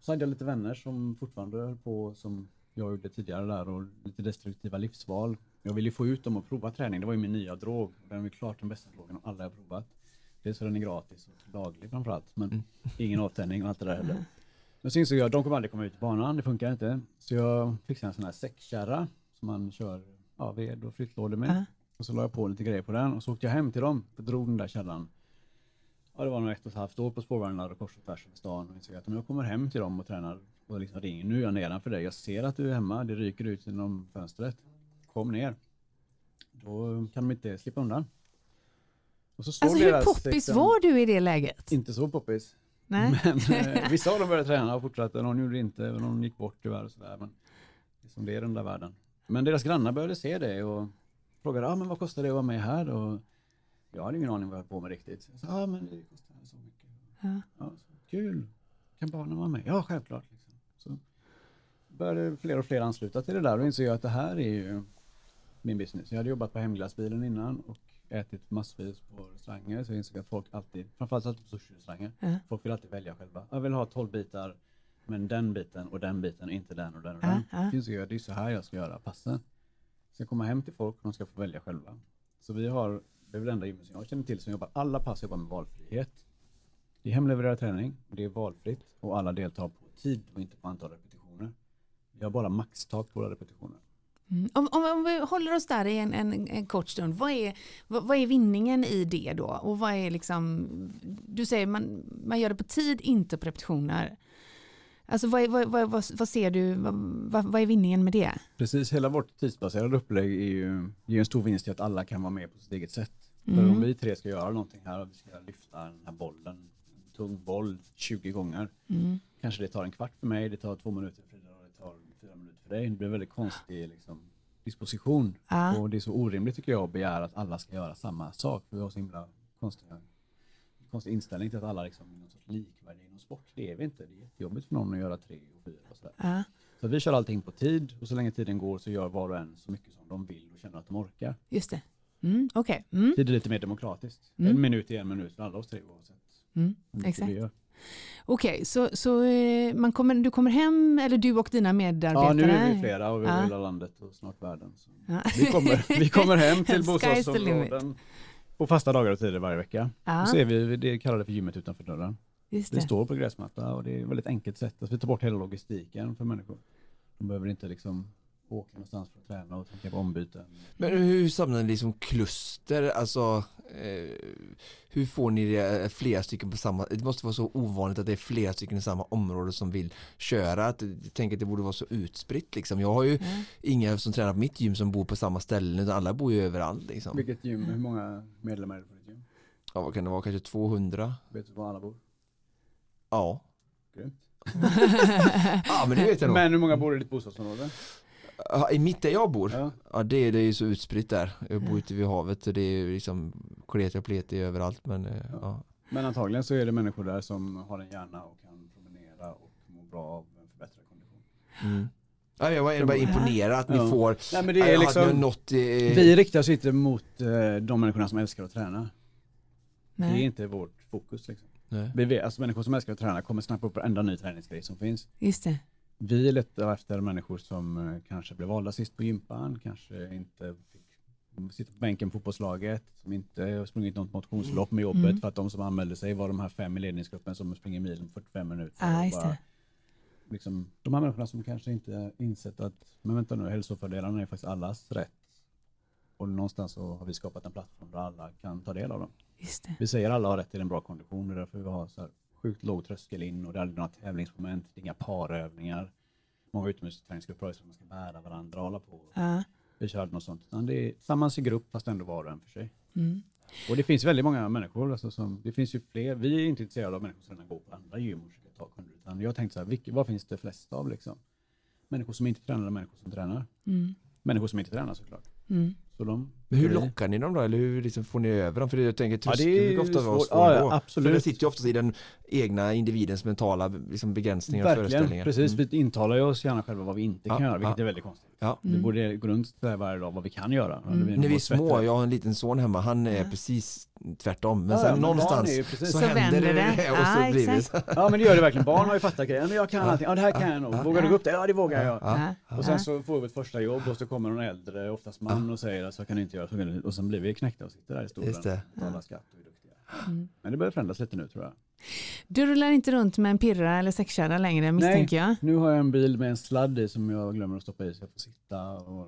Så hade jag lite vänner som fortfarande höll på som jag gjorde tidigare där och lite destruktiva livsval. Jag ville få ut dem och prova träning, det var ju min nya drog. Den är klart den bästa drogen av alla jag provat. Dels för den är gratis och daglig framförallt, men ingen avtändning och allt det där heller. (laughs) Men så insåg jag att de kommer aldrig komma ut i banan, det funkar inte. Så jag fixade en sån här säckkärra som man kör ja, ved och flyttlådor med. Ja. Och så la jag på lite grejer på den och så åkte jag hem till dem och drog den där kärran. Ja, det var nog ett och ett halvt år på spårvagnar och kors och tvärs över stan och insåg att om jag kommer hem till dem och tränar och liksom ringer, nu är jag nedanför dig, jag ser att du är hemma, det ryker ut genom fönstret. Kom ner. Då kan de inte slippa undan. Och så står Alltså hur poppis var du i det läget? Inte så poppis. Nej. Men eh, (laughs) vissa av dem började träna och fortsatte, någon gjorde inte, någon gick bort tyvärr och sådär. Men liksom det är den där världen. Men deras grannar började se det och frågade, ah, men vad kostar det att vara med här? Och jag hade ingen aning vad jag höll på med riktigt. Sa, ah, men det kostar så mycket. Ja. Ja, så, kul, kan barnen vara med? Ja, självklart. Liksom. Så började fler och fler ansluta till det där och insåg att det här är ju min business. Jag hade jobbat på hemglassbilen innan och ätit massvis på restauranger så jag insåg att folk alltid, framförallt alltid på sushi-restauranger, Ja. folk vill alltid välja själva. Jag vill ha 12 bitar men den biten och den biten, inte den och den och Ja, den. Så insåg jag det är så här jag ska göra passen. Så jag kommer hem till folk och de ska få välja själva. Så vi har, det är väl enda gymmet som jag känner till som jobbar, alla pass jobbar med valfrihet. Det är hemlevererad träning, det är valfritt och alla deltar på tid och inte på antal repetitioner. Vi har bara maxtak på våra repetitioner. Mm. Om, om, om vi håller oss där i en, en, en kort stund, vad är, vad, vad är vinningen i det då? Och vad är liksom, du säger man, man gör det på tid, inte på repetitioner. Alltså vad, är, vad, vad, ser du, vad, är vinningen med det? Precis, hela vårt tidsbaserade upplägg är ju, ger en stor vinst i att alla kan vara med på sitt eget sätt. För Mm. om vi tre ska göra någonting här och vi ska lyfta den här bollen, en tung boll 20 gånger, Mm. kanske det tar en kvart för mig, det tar två minuter för Frida och det tar fyra minuter för dig. Det blir en väldigt konstig liksom, disposition. Ja. Och det är så orimligt tycker jag att begära att alla ska göra samma sak. För vi har så himla konstiga, konstig inställning till att alla liksom är någon sorts likvärdiga inom sport. Det är vi inte. Det är jättejobbigt för någon att göra tre och fyra och sådär. Ja, Så vi kör allting på tid och så länge tiden går så gör var och en så mycket som de vill och känner att de orkar. just det. Mm, Okej. Mm, Tid är lite mer demokratiskt. Mm. En minut är en minut för alla oss tre oavsett mm, exakt. Vi. Okej, så, så eh, man kommer, du kommer hem, eller du och dina medarbetare? Ja, nu är vi flera och vi Ja. över hela landet och snart världen. Ja. Vi, kommer, vi kommer hem till (laughs) bostadsområden på fasta dagar och tider varje vecka. Ja, Och så är vi, det kallar det för gymmet utanför dörren. just Vi det. står på gräsmatta och det är ett väldigt enkelt sätt. Alltså vi tar bort hela logistiken för människor. De behöver inte liksom åka någonstans för att träna och tänka på ombyten. Men hur samlar ni liksom kluster? Alltså eh, hur får ni det eh, flera stycken på samma, det måste vara så ovanligt att det är flera stycken i samma område som vill köra. Att, jag tänker att det borde vara så utspritt liksom. Jag har ju Ja. inga som tränar på mitt gym som bor på samma ställen utan alla bor ju överallt liksom. Vilket gym, hur många medlemmar är det på ditt gym? Ja vad kan det vara, kanske 200? Vet du var alla bor? Ja. Grymt. (laughs) Ja men det vet jag nog. Men hur många bor i ditt bostadsområde? Ja, I mitt där jag bor? Ja. Ja det, är- det är ju så utspritt där. Jag bor Ja. ute vid havet så det är ju liksom kleti och pleti överallt men eh, ja. Men antagligen så är det människor där som har en hjärna och kan promenera och må bra av en förbättrad kondition. Mm. Ja, jag var bara imponerad att ni Ja. får Nej men det Ja, är liksom, hade nått, eh, vi riktar oss inte mot eh, de människorna som älskar att träna. Det är Nej, inte vårt fokus liksom. Nej. Vi vet, alltså människor som älskar att träna kommer snappa upp varenda ny träningsgrej som finns. just det. Vi letar efter människor som eh, kanske blev valda sist på gympan, kanske inte fick sitta på bänken på fotbollslaget, som inte sprungit något motionslopp med jobbet Mm. för att de som anmälde sig var de här fem i ledningsgruppen som springer milen på 45 minuter. Just bara, liksom, de här människorna som kanske inte insett att, men vänta nu, hälsofördelarna är faktiskt allas rätt. Och någonstans så har vi skapat en plattform där alla kan ta del av dem. Vi säger alla har rätt till en bra kondition, det är därför vi har så här sjukt låg tröskel in och det är aldrig några tävlingsmoment, inga parövningar. Många utomhusträningsgrupper har ju man ska bära varandra och hålla på. Ja. Vi kör aldrig något sånt. Utan det är tillsammans i grupp fast ändå var och en för sig. Mm. Och det finns väldigt många människor, alltså som, det finns ju fler, vi är inte intresserade av människor som redan går på andra gym och försöker ta kunder. Utan jag tänkte så här, vilka, vad finns det flest av liksom? Människor som inte tränar och människor som tränar. Mm. Människor som inte tränar såklart. Mm. Så de, Men hur vi- lockar ni dem då? Eller hur liksom får ni över dem? För jag tänker Ja, tröskeln är brukar ofta vara svårt. svår Ja, ja, absolut. För det sitter ju oftast i den egna individens mentala liksom, begränsningar och Verkligen, föreställningar. precis. Mm. Vi intalar ju oss gärna själva vad vi inte kan Ja, göra, vilket ja. är väldigt konstigt. Ja. Vi borde gå runt där varje dag vad vi kan göra. Mm. Det är När vi är små, bättre. jag har en liten son hemma, han är Ja. precis tvärtom. Men Ja, sen ja, någonstans så, Så händer det, det. (laughs) och så Ja, blir det. Ja men det gör det verkligen. Barn har ju fattat grejen. Jag kan allting. Ja det här kan jag nog. Vågar du gå upp det? Ja det vågar jag. Ja. Ja. Och sen så får vi ett första jobb och så kommer någon äldre, oftast man, och säger att så kan du inte göra. Så. Och sen blir vi knäckta och sitter där i stolen och betalar skatt och är duktiga. Mm. Men det börjar förändras lite nu tror jag. Du rullar inte runt med en pirra eller sexkärra längre misstänker jag? Nu har jag en bil med en sladd i som jag glömmer att stoppa i så jag får sitta och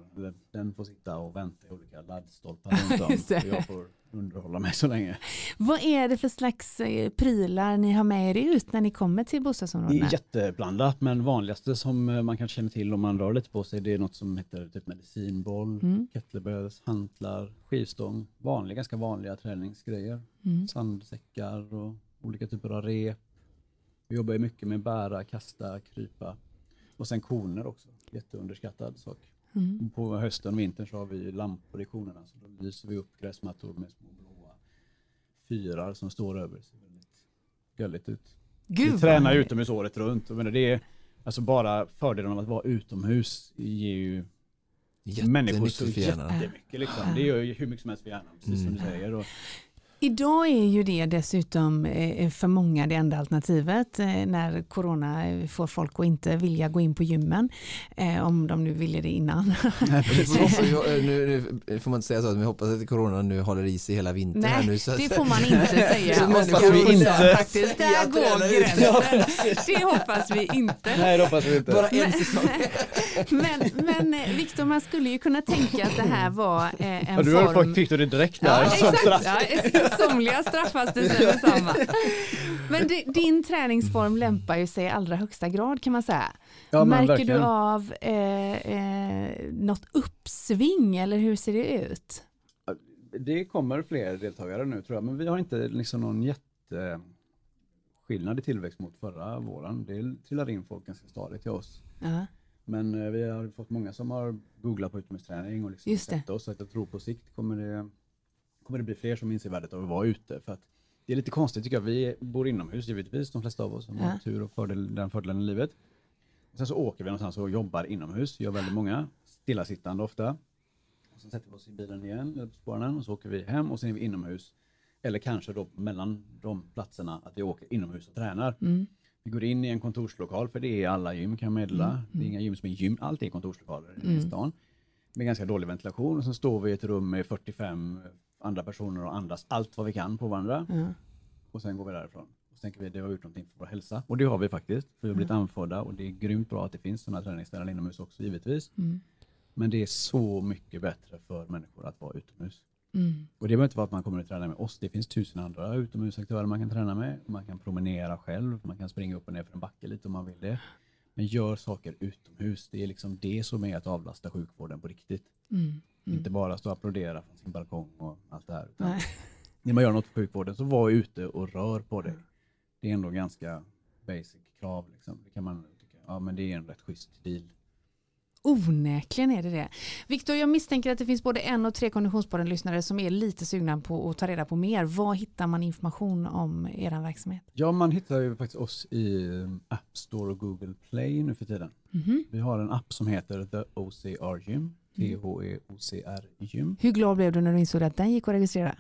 den får sitta och vänta i olika laddstolpar runt om. Det. Jag får underhålla mig så länge. Vad är det för slags eh, prylar ni har med er ut när ni kommer till Det bostadsområdena? är jätteblandat men vanligaste som eh, man kanske känner till om man rör lite på sig det är något som heter typ medicinboll, Mm. kettlebells, hantlar, skivstång, vanliga, ganska vanliga träningsgrejer. Mm. Sandsäckar och olika typer av rep. Vi jobbar ju mycket med bära, kasta, krypa och sen koner också. Jätteunderskattad sak. Mm. På hösten och vintern så har vi lampor i konerna så då lyser vi upp gräsmattor med små blåa fyrar som står över. Det ser väldigt gulligt ut. Gud, Vi tränar utomhus året runt. Jag menar, det är, alltså bara fördelen av att vara utomhus ger ju människor så jättemycket. Liksom. Det gör ju hur mycket som helst för hjärnan, precis som du Mm. säger. Och, Idag är ju det dessutom eh, för många det enda alternativet eh, när corona eh, får folk att inte vilja gå in på gymmen. Om de nu ville det innan. Det jag- nu, nu får man inte säga så, men jag hoppas att corona nu håller i sig hela vintern här Nej, nu. Så att, det får man inte (laughs) säga. Så människor jag vi inte- Faktiskt, där går gränsen. (laughs) Det hoppas vi inte. Nej, det hoppas vi inte. bara en säsong. Men, men Viktor, man skulle ju kunna tänka att det här var en Ja, du form... fick du det direkt där. Ja, exakt. Ja, somliga straffas det sen detsamma. Men di- din träningsform lämpar ju sig i allra högsta grad kan man säga. Ja, Märker verkligen. du av eh, eh, något uppsving eller hur ser det ut? Det kommer fler deltagare nu tror jag, men vi har inte liksom någon jätteskillnad i tillväxt mot förra våren. Det trillar in folk ganska stadigt till oss. Ja. Men eh, vi har fått många som har googlat på utomhusträning och liksom sett oss, så att jag tror på sikt kommer det kommer det bli fler som inser värdet av att vara ute. För att det är lite konstigt tycker jag. Vi bor inomhus givetvis, de flesta av oss som Ja. har tur och fördel, den fördelen i livet. Sen så åker vi någonstans och jobbar inomhus, gör väldigt många, stillasittande ofta. Och sen sätter vi oss i bilen igen, eller på spåren, och så åker vi hem och sen är vi inomhus. Eller kanske då mellan de platserna att vi åker inomhus och tränar. Mm. Vi går in i en kontorslokal, för det är alla gym kan jag meddela. Det är inga gym som är gym, allt är kontorslokaler i stan. Med ganska dålig ventilation och så står vi i ett rum med 45 andra personer och andas allt vad vi kan på varandra. Ja. Och sen går vi därifrån. Och så tänker vi, det har vi gjort någonting för vår hälsa. Och det har vi faktiskt. För vi har blivit anförda och det är grymt bra att det finns sådana träningsställen inomhus också givetvis. Mm. Men det är så mycket bättre för människor att vara utomhus. Mm. Och det behöver inte vara att man kommer att träna med oss. Det finns tusen andra utomhusaktörer man kan träna med. Man kan promenera själv, man kan springa upp och ner för en backe lite om man vill det. Men gör saker utomhus. Det är liksom det som är att avlasta sjukvården på riktigt. Mm. Inte bara stå och applådera från sin balkong och allt det här. När man gör något för sjukvården så var ute och rör på dig. Det är ändå ganska basic krav. Liksom. Det kan man tycka, ja men det är en rätt schysst deal. Onekligen är det det. Viktor, jag misstänker att det finns både en och tre Konditionspodden-lyssnare som är lite sugna på att ta reda på mer. Var hittar man information om er verksamhet? Ja, man hittar ju faktiskt oss i um, App Store och Google Play nu för tiden. Mhm. Vi har en app som heter The OCR Gym. T-H-E-O-C-R Gym. Hur glad blev du när du insåg att den gick att registrera?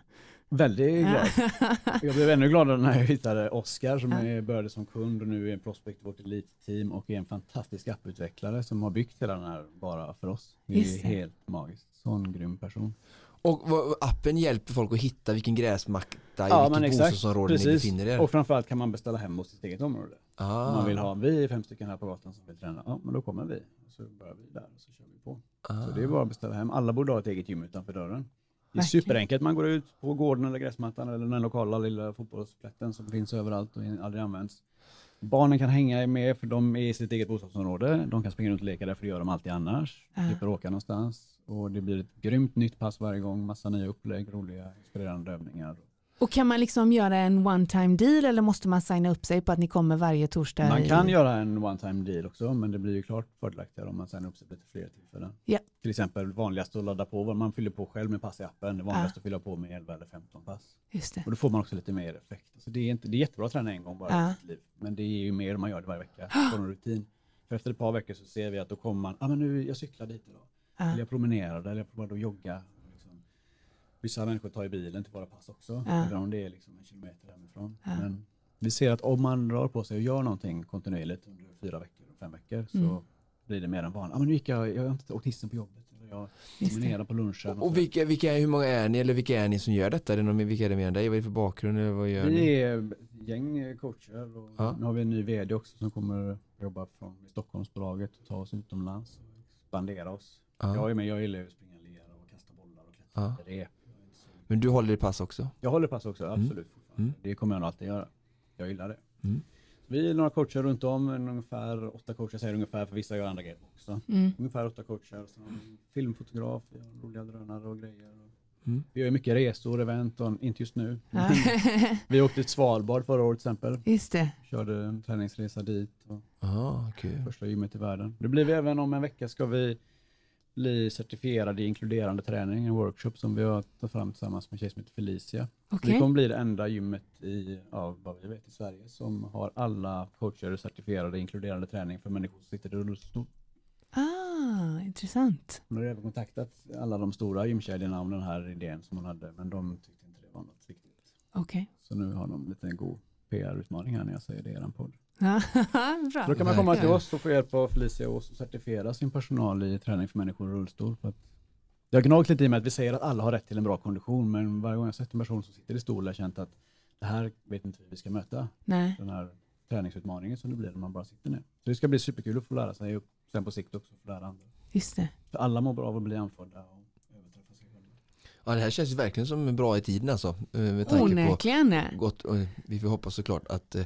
Väldigt glad. (laughs) Jag blev ännu gladare när jag hittade Oskar som Ja. är, började som kund och nu är en prospect i vårt elitteam och är en fantastisk apputvecklare som har byggt hela den här bara för oss. Det är Just det. helt magiskt. Sån grym person. Och appen hjälper folk att hitta vilken gräsmatta i vilket bostadsområde ni befinner er. Och framförallt kan man beställa hem hos sitt eget område. Ah. Om man vill ha, vi är fem stycken här på gatan som vill träna, ja men då kommer vi. Och så börjar vi där och så kör vi på. Ah. Så det är bara att beställa hem. Alla borde ha ett eget gym utanför dörren. Det är Verkligen. superenkelt. Man går ut på gården eller gräsmattan eller den lokala lilla fotbollsplätten som finns överallt och aldrig används. Barnen kan hänga med för de är i sitt eget bostadsområde. De kan springa runt och leka där för det gör de alltid annars. Ja. Slipper åka någonstans. Och det blir ett grymt nytt pass varje gång. Massa nya upplägg, roliga, inspirerande övningar. Och kan man liksom göra en one time deal eller måste man signa upp sig på att ni kommer varje torsdag? Man i- kan göra en one time deal också, men det blir ju klart fördelaktigare om man signar upp sig på lite fler tillfällen. Ja. Till exempel vanligast att ladda på, vad man fyller på själv med pass i appen. Det vanligaste att fylla på med 11 eller 15 pass. Just det. Och då får man också lite mer effekt. Alltså det, är inte, det är jättebra att träna en gång bara Ja. i sitt liv. Men det är ju mer om man gör det varje vecka, (gasps) får en rutin. För efter ett par veckor så ser vi att då kommer man, ah, men nu jag cyklar dit idag. Ja. Eller jag promenerade, eller jag provade att jogga. Vissa människor tar ju bilen till våra pass också, Ja. även om det är liksom en kilometer hemifrån. Ja. Men vi ser att om man rör på sig och gör någonting kontinuerligt under fyra veckor, fem veckor, så Mm. blir det mer än vanligt. Ah, men nu gick jag, jag har inte åkt hissen på jobbet. Eller jag promenerade på lunchen. Och så. vilka, vilka, hur många är ni eller vilka är ni som gör detta? Är det någon, vilka är det mer än dig? Vad är det för bakgrund? Eller vad gör ni? Vi är ett gäng coacher och Ja. nu har vi en ny vd också som kommer jobba från Stockholmsbolaget och ta oss utomlands och expandera oss. Ja. Jag är med, jag gillar att springa lera och kasta bollar och klättra Ja. rep. Jag är inte så- Men du håller i pass också? Jag håller pass också, absolut. fortfarande. Mm. Det kommer jag nog alltid göra. Jag gillar det. Mm. Vi är några coacher runt om, ungefär åtta coacher säger ungefär, för vissa gör andra grejer också. Mm. Ungefär åtta coacher, filmfotograf, vi har roliga drönare och grejer. Mm. Vi gör mycket resor, event, och, inte just nu. Ja. (laughs) Vi åkte till Svalbard förra året till exempel. Just det. Körde en träningsresa dit. Och Ja, kul. första gymmet i världen. Det blir vi även om en vecka ska vi bli certifierade i inkluderande träning, en workshop som vi har tagit fram tillsammans med en tjej som heter Felicia. Okej. Vi kommer bli det enda gymmet i, ja, vad vi vet i Sverige som har alla coacher certifierade i inkluderande träning för människor som sitter i rullstol. Ah, intressant. Hon har även kontaktat alla de stora gymkedjorna om den här idén som hon hade, men de tyckte inte det var något viktigt. Okej. Så nu har de lite en god PR-utmaning här när jag säger det i er podd. Så (laughs) då Bra. kan man komma till oss och få hjälp av Felicia och certifiera sin personal i träning för människor i rullstol. För att jag har gnagt lite i mig att vi säger att alla har rätt till en bra kondition, men varje gång jag sett en person som sitter i stol har jag känt att det här vet inte vi vi ska möta. Nej. Den här träningsutmaningen som det blir när man bara sitter ner. Så det ska bli superkul att få lära sig och sen på sikt också få lära andra. Just det. För alla mår bra av att bli anförda och överträffa sig själva. Ja, det här känns ju verkligen som bra i tiden alltså. eh, Med tanke på Onekligen. gott, och vi får hoppas såklart att eh,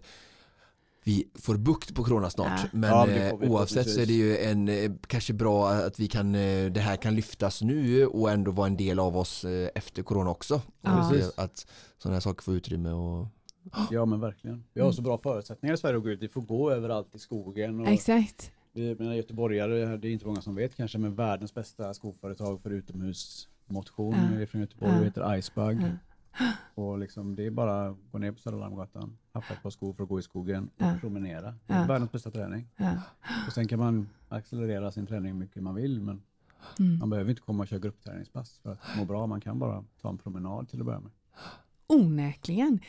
vi får bukt på corona snart. Ja. Men Ja, det eh, vi oavsett så är det ju en, eh, kanske bra att vi kan, eh, det här kan lyftas nu och ändå vara en del av oss efter corona också. Ja. Att sådana här saker får utrymme och Ja men verkligen. Vi har så bra förutsättningar i Sverige att gå ut. Vi får gå överallt i skogen. Och Exakt. Vi menar göteborgare, det är inte många som vet kanske, men världens bästa skoföretag för utomhus motion Ja. från Göteborg Ja. och heter Icebug. Ja. Och liksom, det är bara att gå ner på Södra Larmgatan, haffa ett par skor för att gå i skogen och Ja. promenera. Det är Ja. världens bästa träning. Ja. Och sen kan man accelerera sin träning hur mycket man vill, men Mm. man behöver inte komma och köra gruppträningspass för att må bra. Man kan bara ta en promenad till att börja med. Onekligen.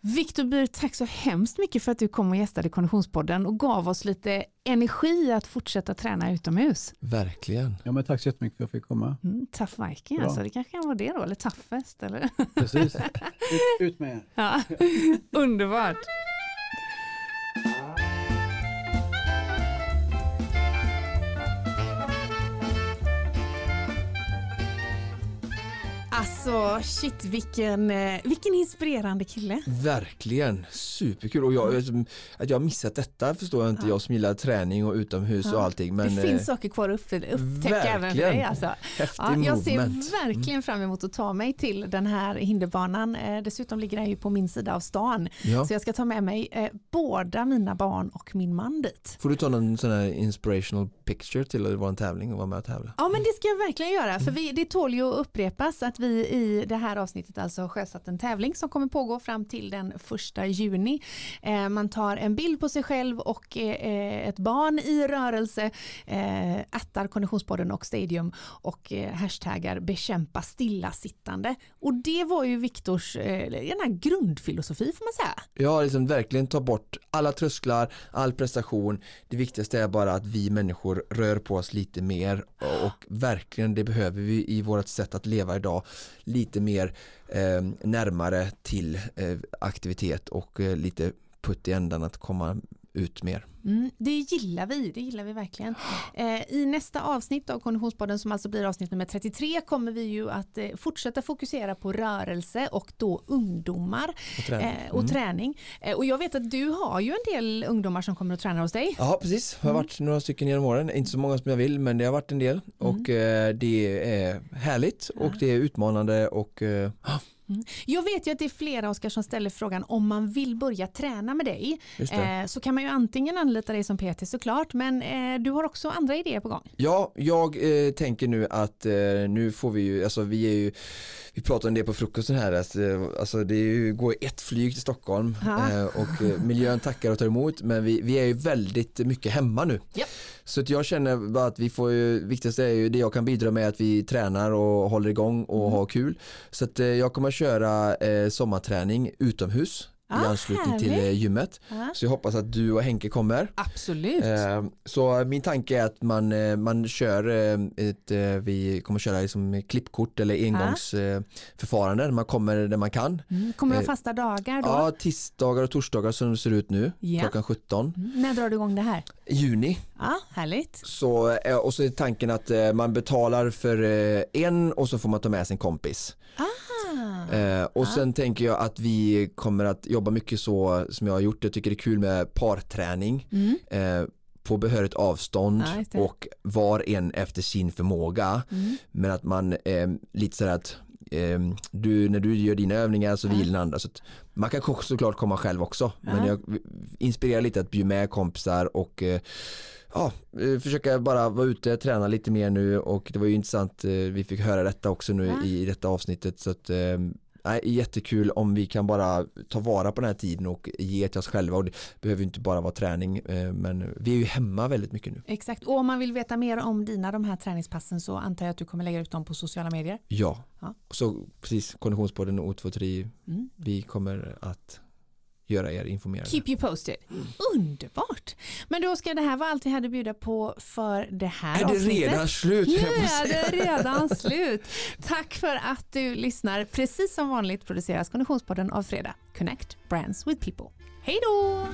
Viktor Byr, tack så hemskt mycket för att du kom och gästade Konditionspodden och gav oss lite energi att fortsätta träna utomhus. Verkligen. Ja, men tack så jättemycket för att jag fick komma. Mm, tough Viking Bra. alltså, det kanske kan vara det då, eller toughest eller? Precis. Ut, ut med er. (laughs) Ja. Underbart. Alltså shit vilken, eh, vilken inspirerande kille. Verkligen, superkul. Och jag, att jag har missat detta förstår jag inte, Ja. jag som gillar träning och utomhus och Ja. allting. Men det eh, finns saker kvar att upp- upptäcka även för dig. Alltså. häftig Ja, jag ser movement. Mm. verkligen fram emot att ta mig till den här hinderbanan. Eh, dessutom ligger den ju på min sida av stan. Ja. Så jag ska ta med mig eh, båda mina barn och min man dit. Får du ta någon sån här inspirational picture till vår tävling och vara med och tävla? Ja men det ska jag verkligen göra Mm. för vi, det tål ju att upprepas att vi i det här avsnittet alltså har sjösatt en tävling som kommer pågå fram till den första juni. Eh, man tar en bild på sig själv och eh, ett barn i rörelse, eh, attar Konditionspodden och Stadium och eh, hashtaggar bekämpa stillasittande. Och det var ju Viktors eh, den grundfilosofi får man säga. Ja, liksom verkligen ta bort alla trösklar, all prestation. Det viktigaste är bara att vi människor rör på oss lite mer och verkligen det behöver vi i vårt sätt att leva idag. Lite mer eh, närmare till eh, aktivitet och eh, lite putt i ändan att komma ut mer. Mm, det gillar vi, det gillar vi verkligen. Eh, I nästa avsnitt av Konditionspodden som alltså blir avsnitt nummer 33 kommer vi ju att eh, fortsätta fokusera på rörelse och då ungdomar Och träning. eh, och Mm. träning. Eh, och jag vet att du har ju en del ungdomar som kommer att träna hos dig. Ja precis, det har varit några stycken genom åren, inte så många som jag vill men det har varit en del och eh, det är härligt och det är utmanande och eh, Jag vet ju att det är flera Oskar som ställer frågan om man vill börja träna med dig eh, så kan man ju antingen anlita dig som PT såklart men eh, du har också andra idéer på gång. Ja, jag eh, tänker nu att eh, nu får vi ju, alltså vi är ju, vi pratar om det på frukosten här, alltså, alltså det ju, går ett flyg till Stockholm och miljön tackar och tar emot men vi, vi är ju väldigt mycket hemma nu. Japp. Så att jag känner bara att vi får ju, viktigaste är ju det jag kan bidra med att vi tränar och håller igång och Mm. har kul. Så att jag kommer att köra eh, sommarträning utomhus i Ah, anslutning till härligt. eh, gymmet. Ja. Så jag hoppas att du och Henke kommer. Absolut. Eh, Så min tanke är att man, eh, man kör eh, ett, vi kommer köra liksom klippkort eller engångsförfarande. Man kommer där man kan. Mm. Kommer det fasta dagar då? Ja, tisdagar och torsdagar som det ser ut nu, Ja. klockan 17 Mm. När drar du igång det här? i juni. Ja, härligt. Så, och så är tanken att man betalar för en och så får man ta med sin kompis. Ah. Eh, och sen tänker jag att vi kommer att jobba mycket så som jag har gjort. Jag tycker det är kul med parträning. Mm. eh, på behörigt avstånd det. och var en efter sin förmåga. Mm. Men att man eh, lite så här att eh, du, när du gör dina övningar så vill den andra. Så man kan såklart komma själv också. Men Ja. jag inspirerar lite att bjuda med kompisar och eh, ja, eh, försöka bara vara ute, träna lite mer nu och det var ju intressant, eh, vi fick höra detta också nu Ja. i detta avsnittet så att eh, Nej, jättekul om vi kan bara ta vara på den här tiden och ge till oss själva och det behöver inte bara vara träning eh, men vi är ju hemma väldigt mycket nu. Exakt, och om man vill veta mer om dina de här träningspassen så antar jag att du kommer lägga ut dem på sociala medier. Ja, Ja. så precis Konditionspodden och O23 Mm. vi kommer att göra er informerade. Keep you posted. Underbart. Men då ska det här vara allt vi hade att bjuda på för det här är det avsnittet. redan slut? Nu är det redan (laughs) slut. Tack för att du lyssnar. Precis som vanligt produceras Konditionspodden av Fredag. Connect Brands with People. Hej då!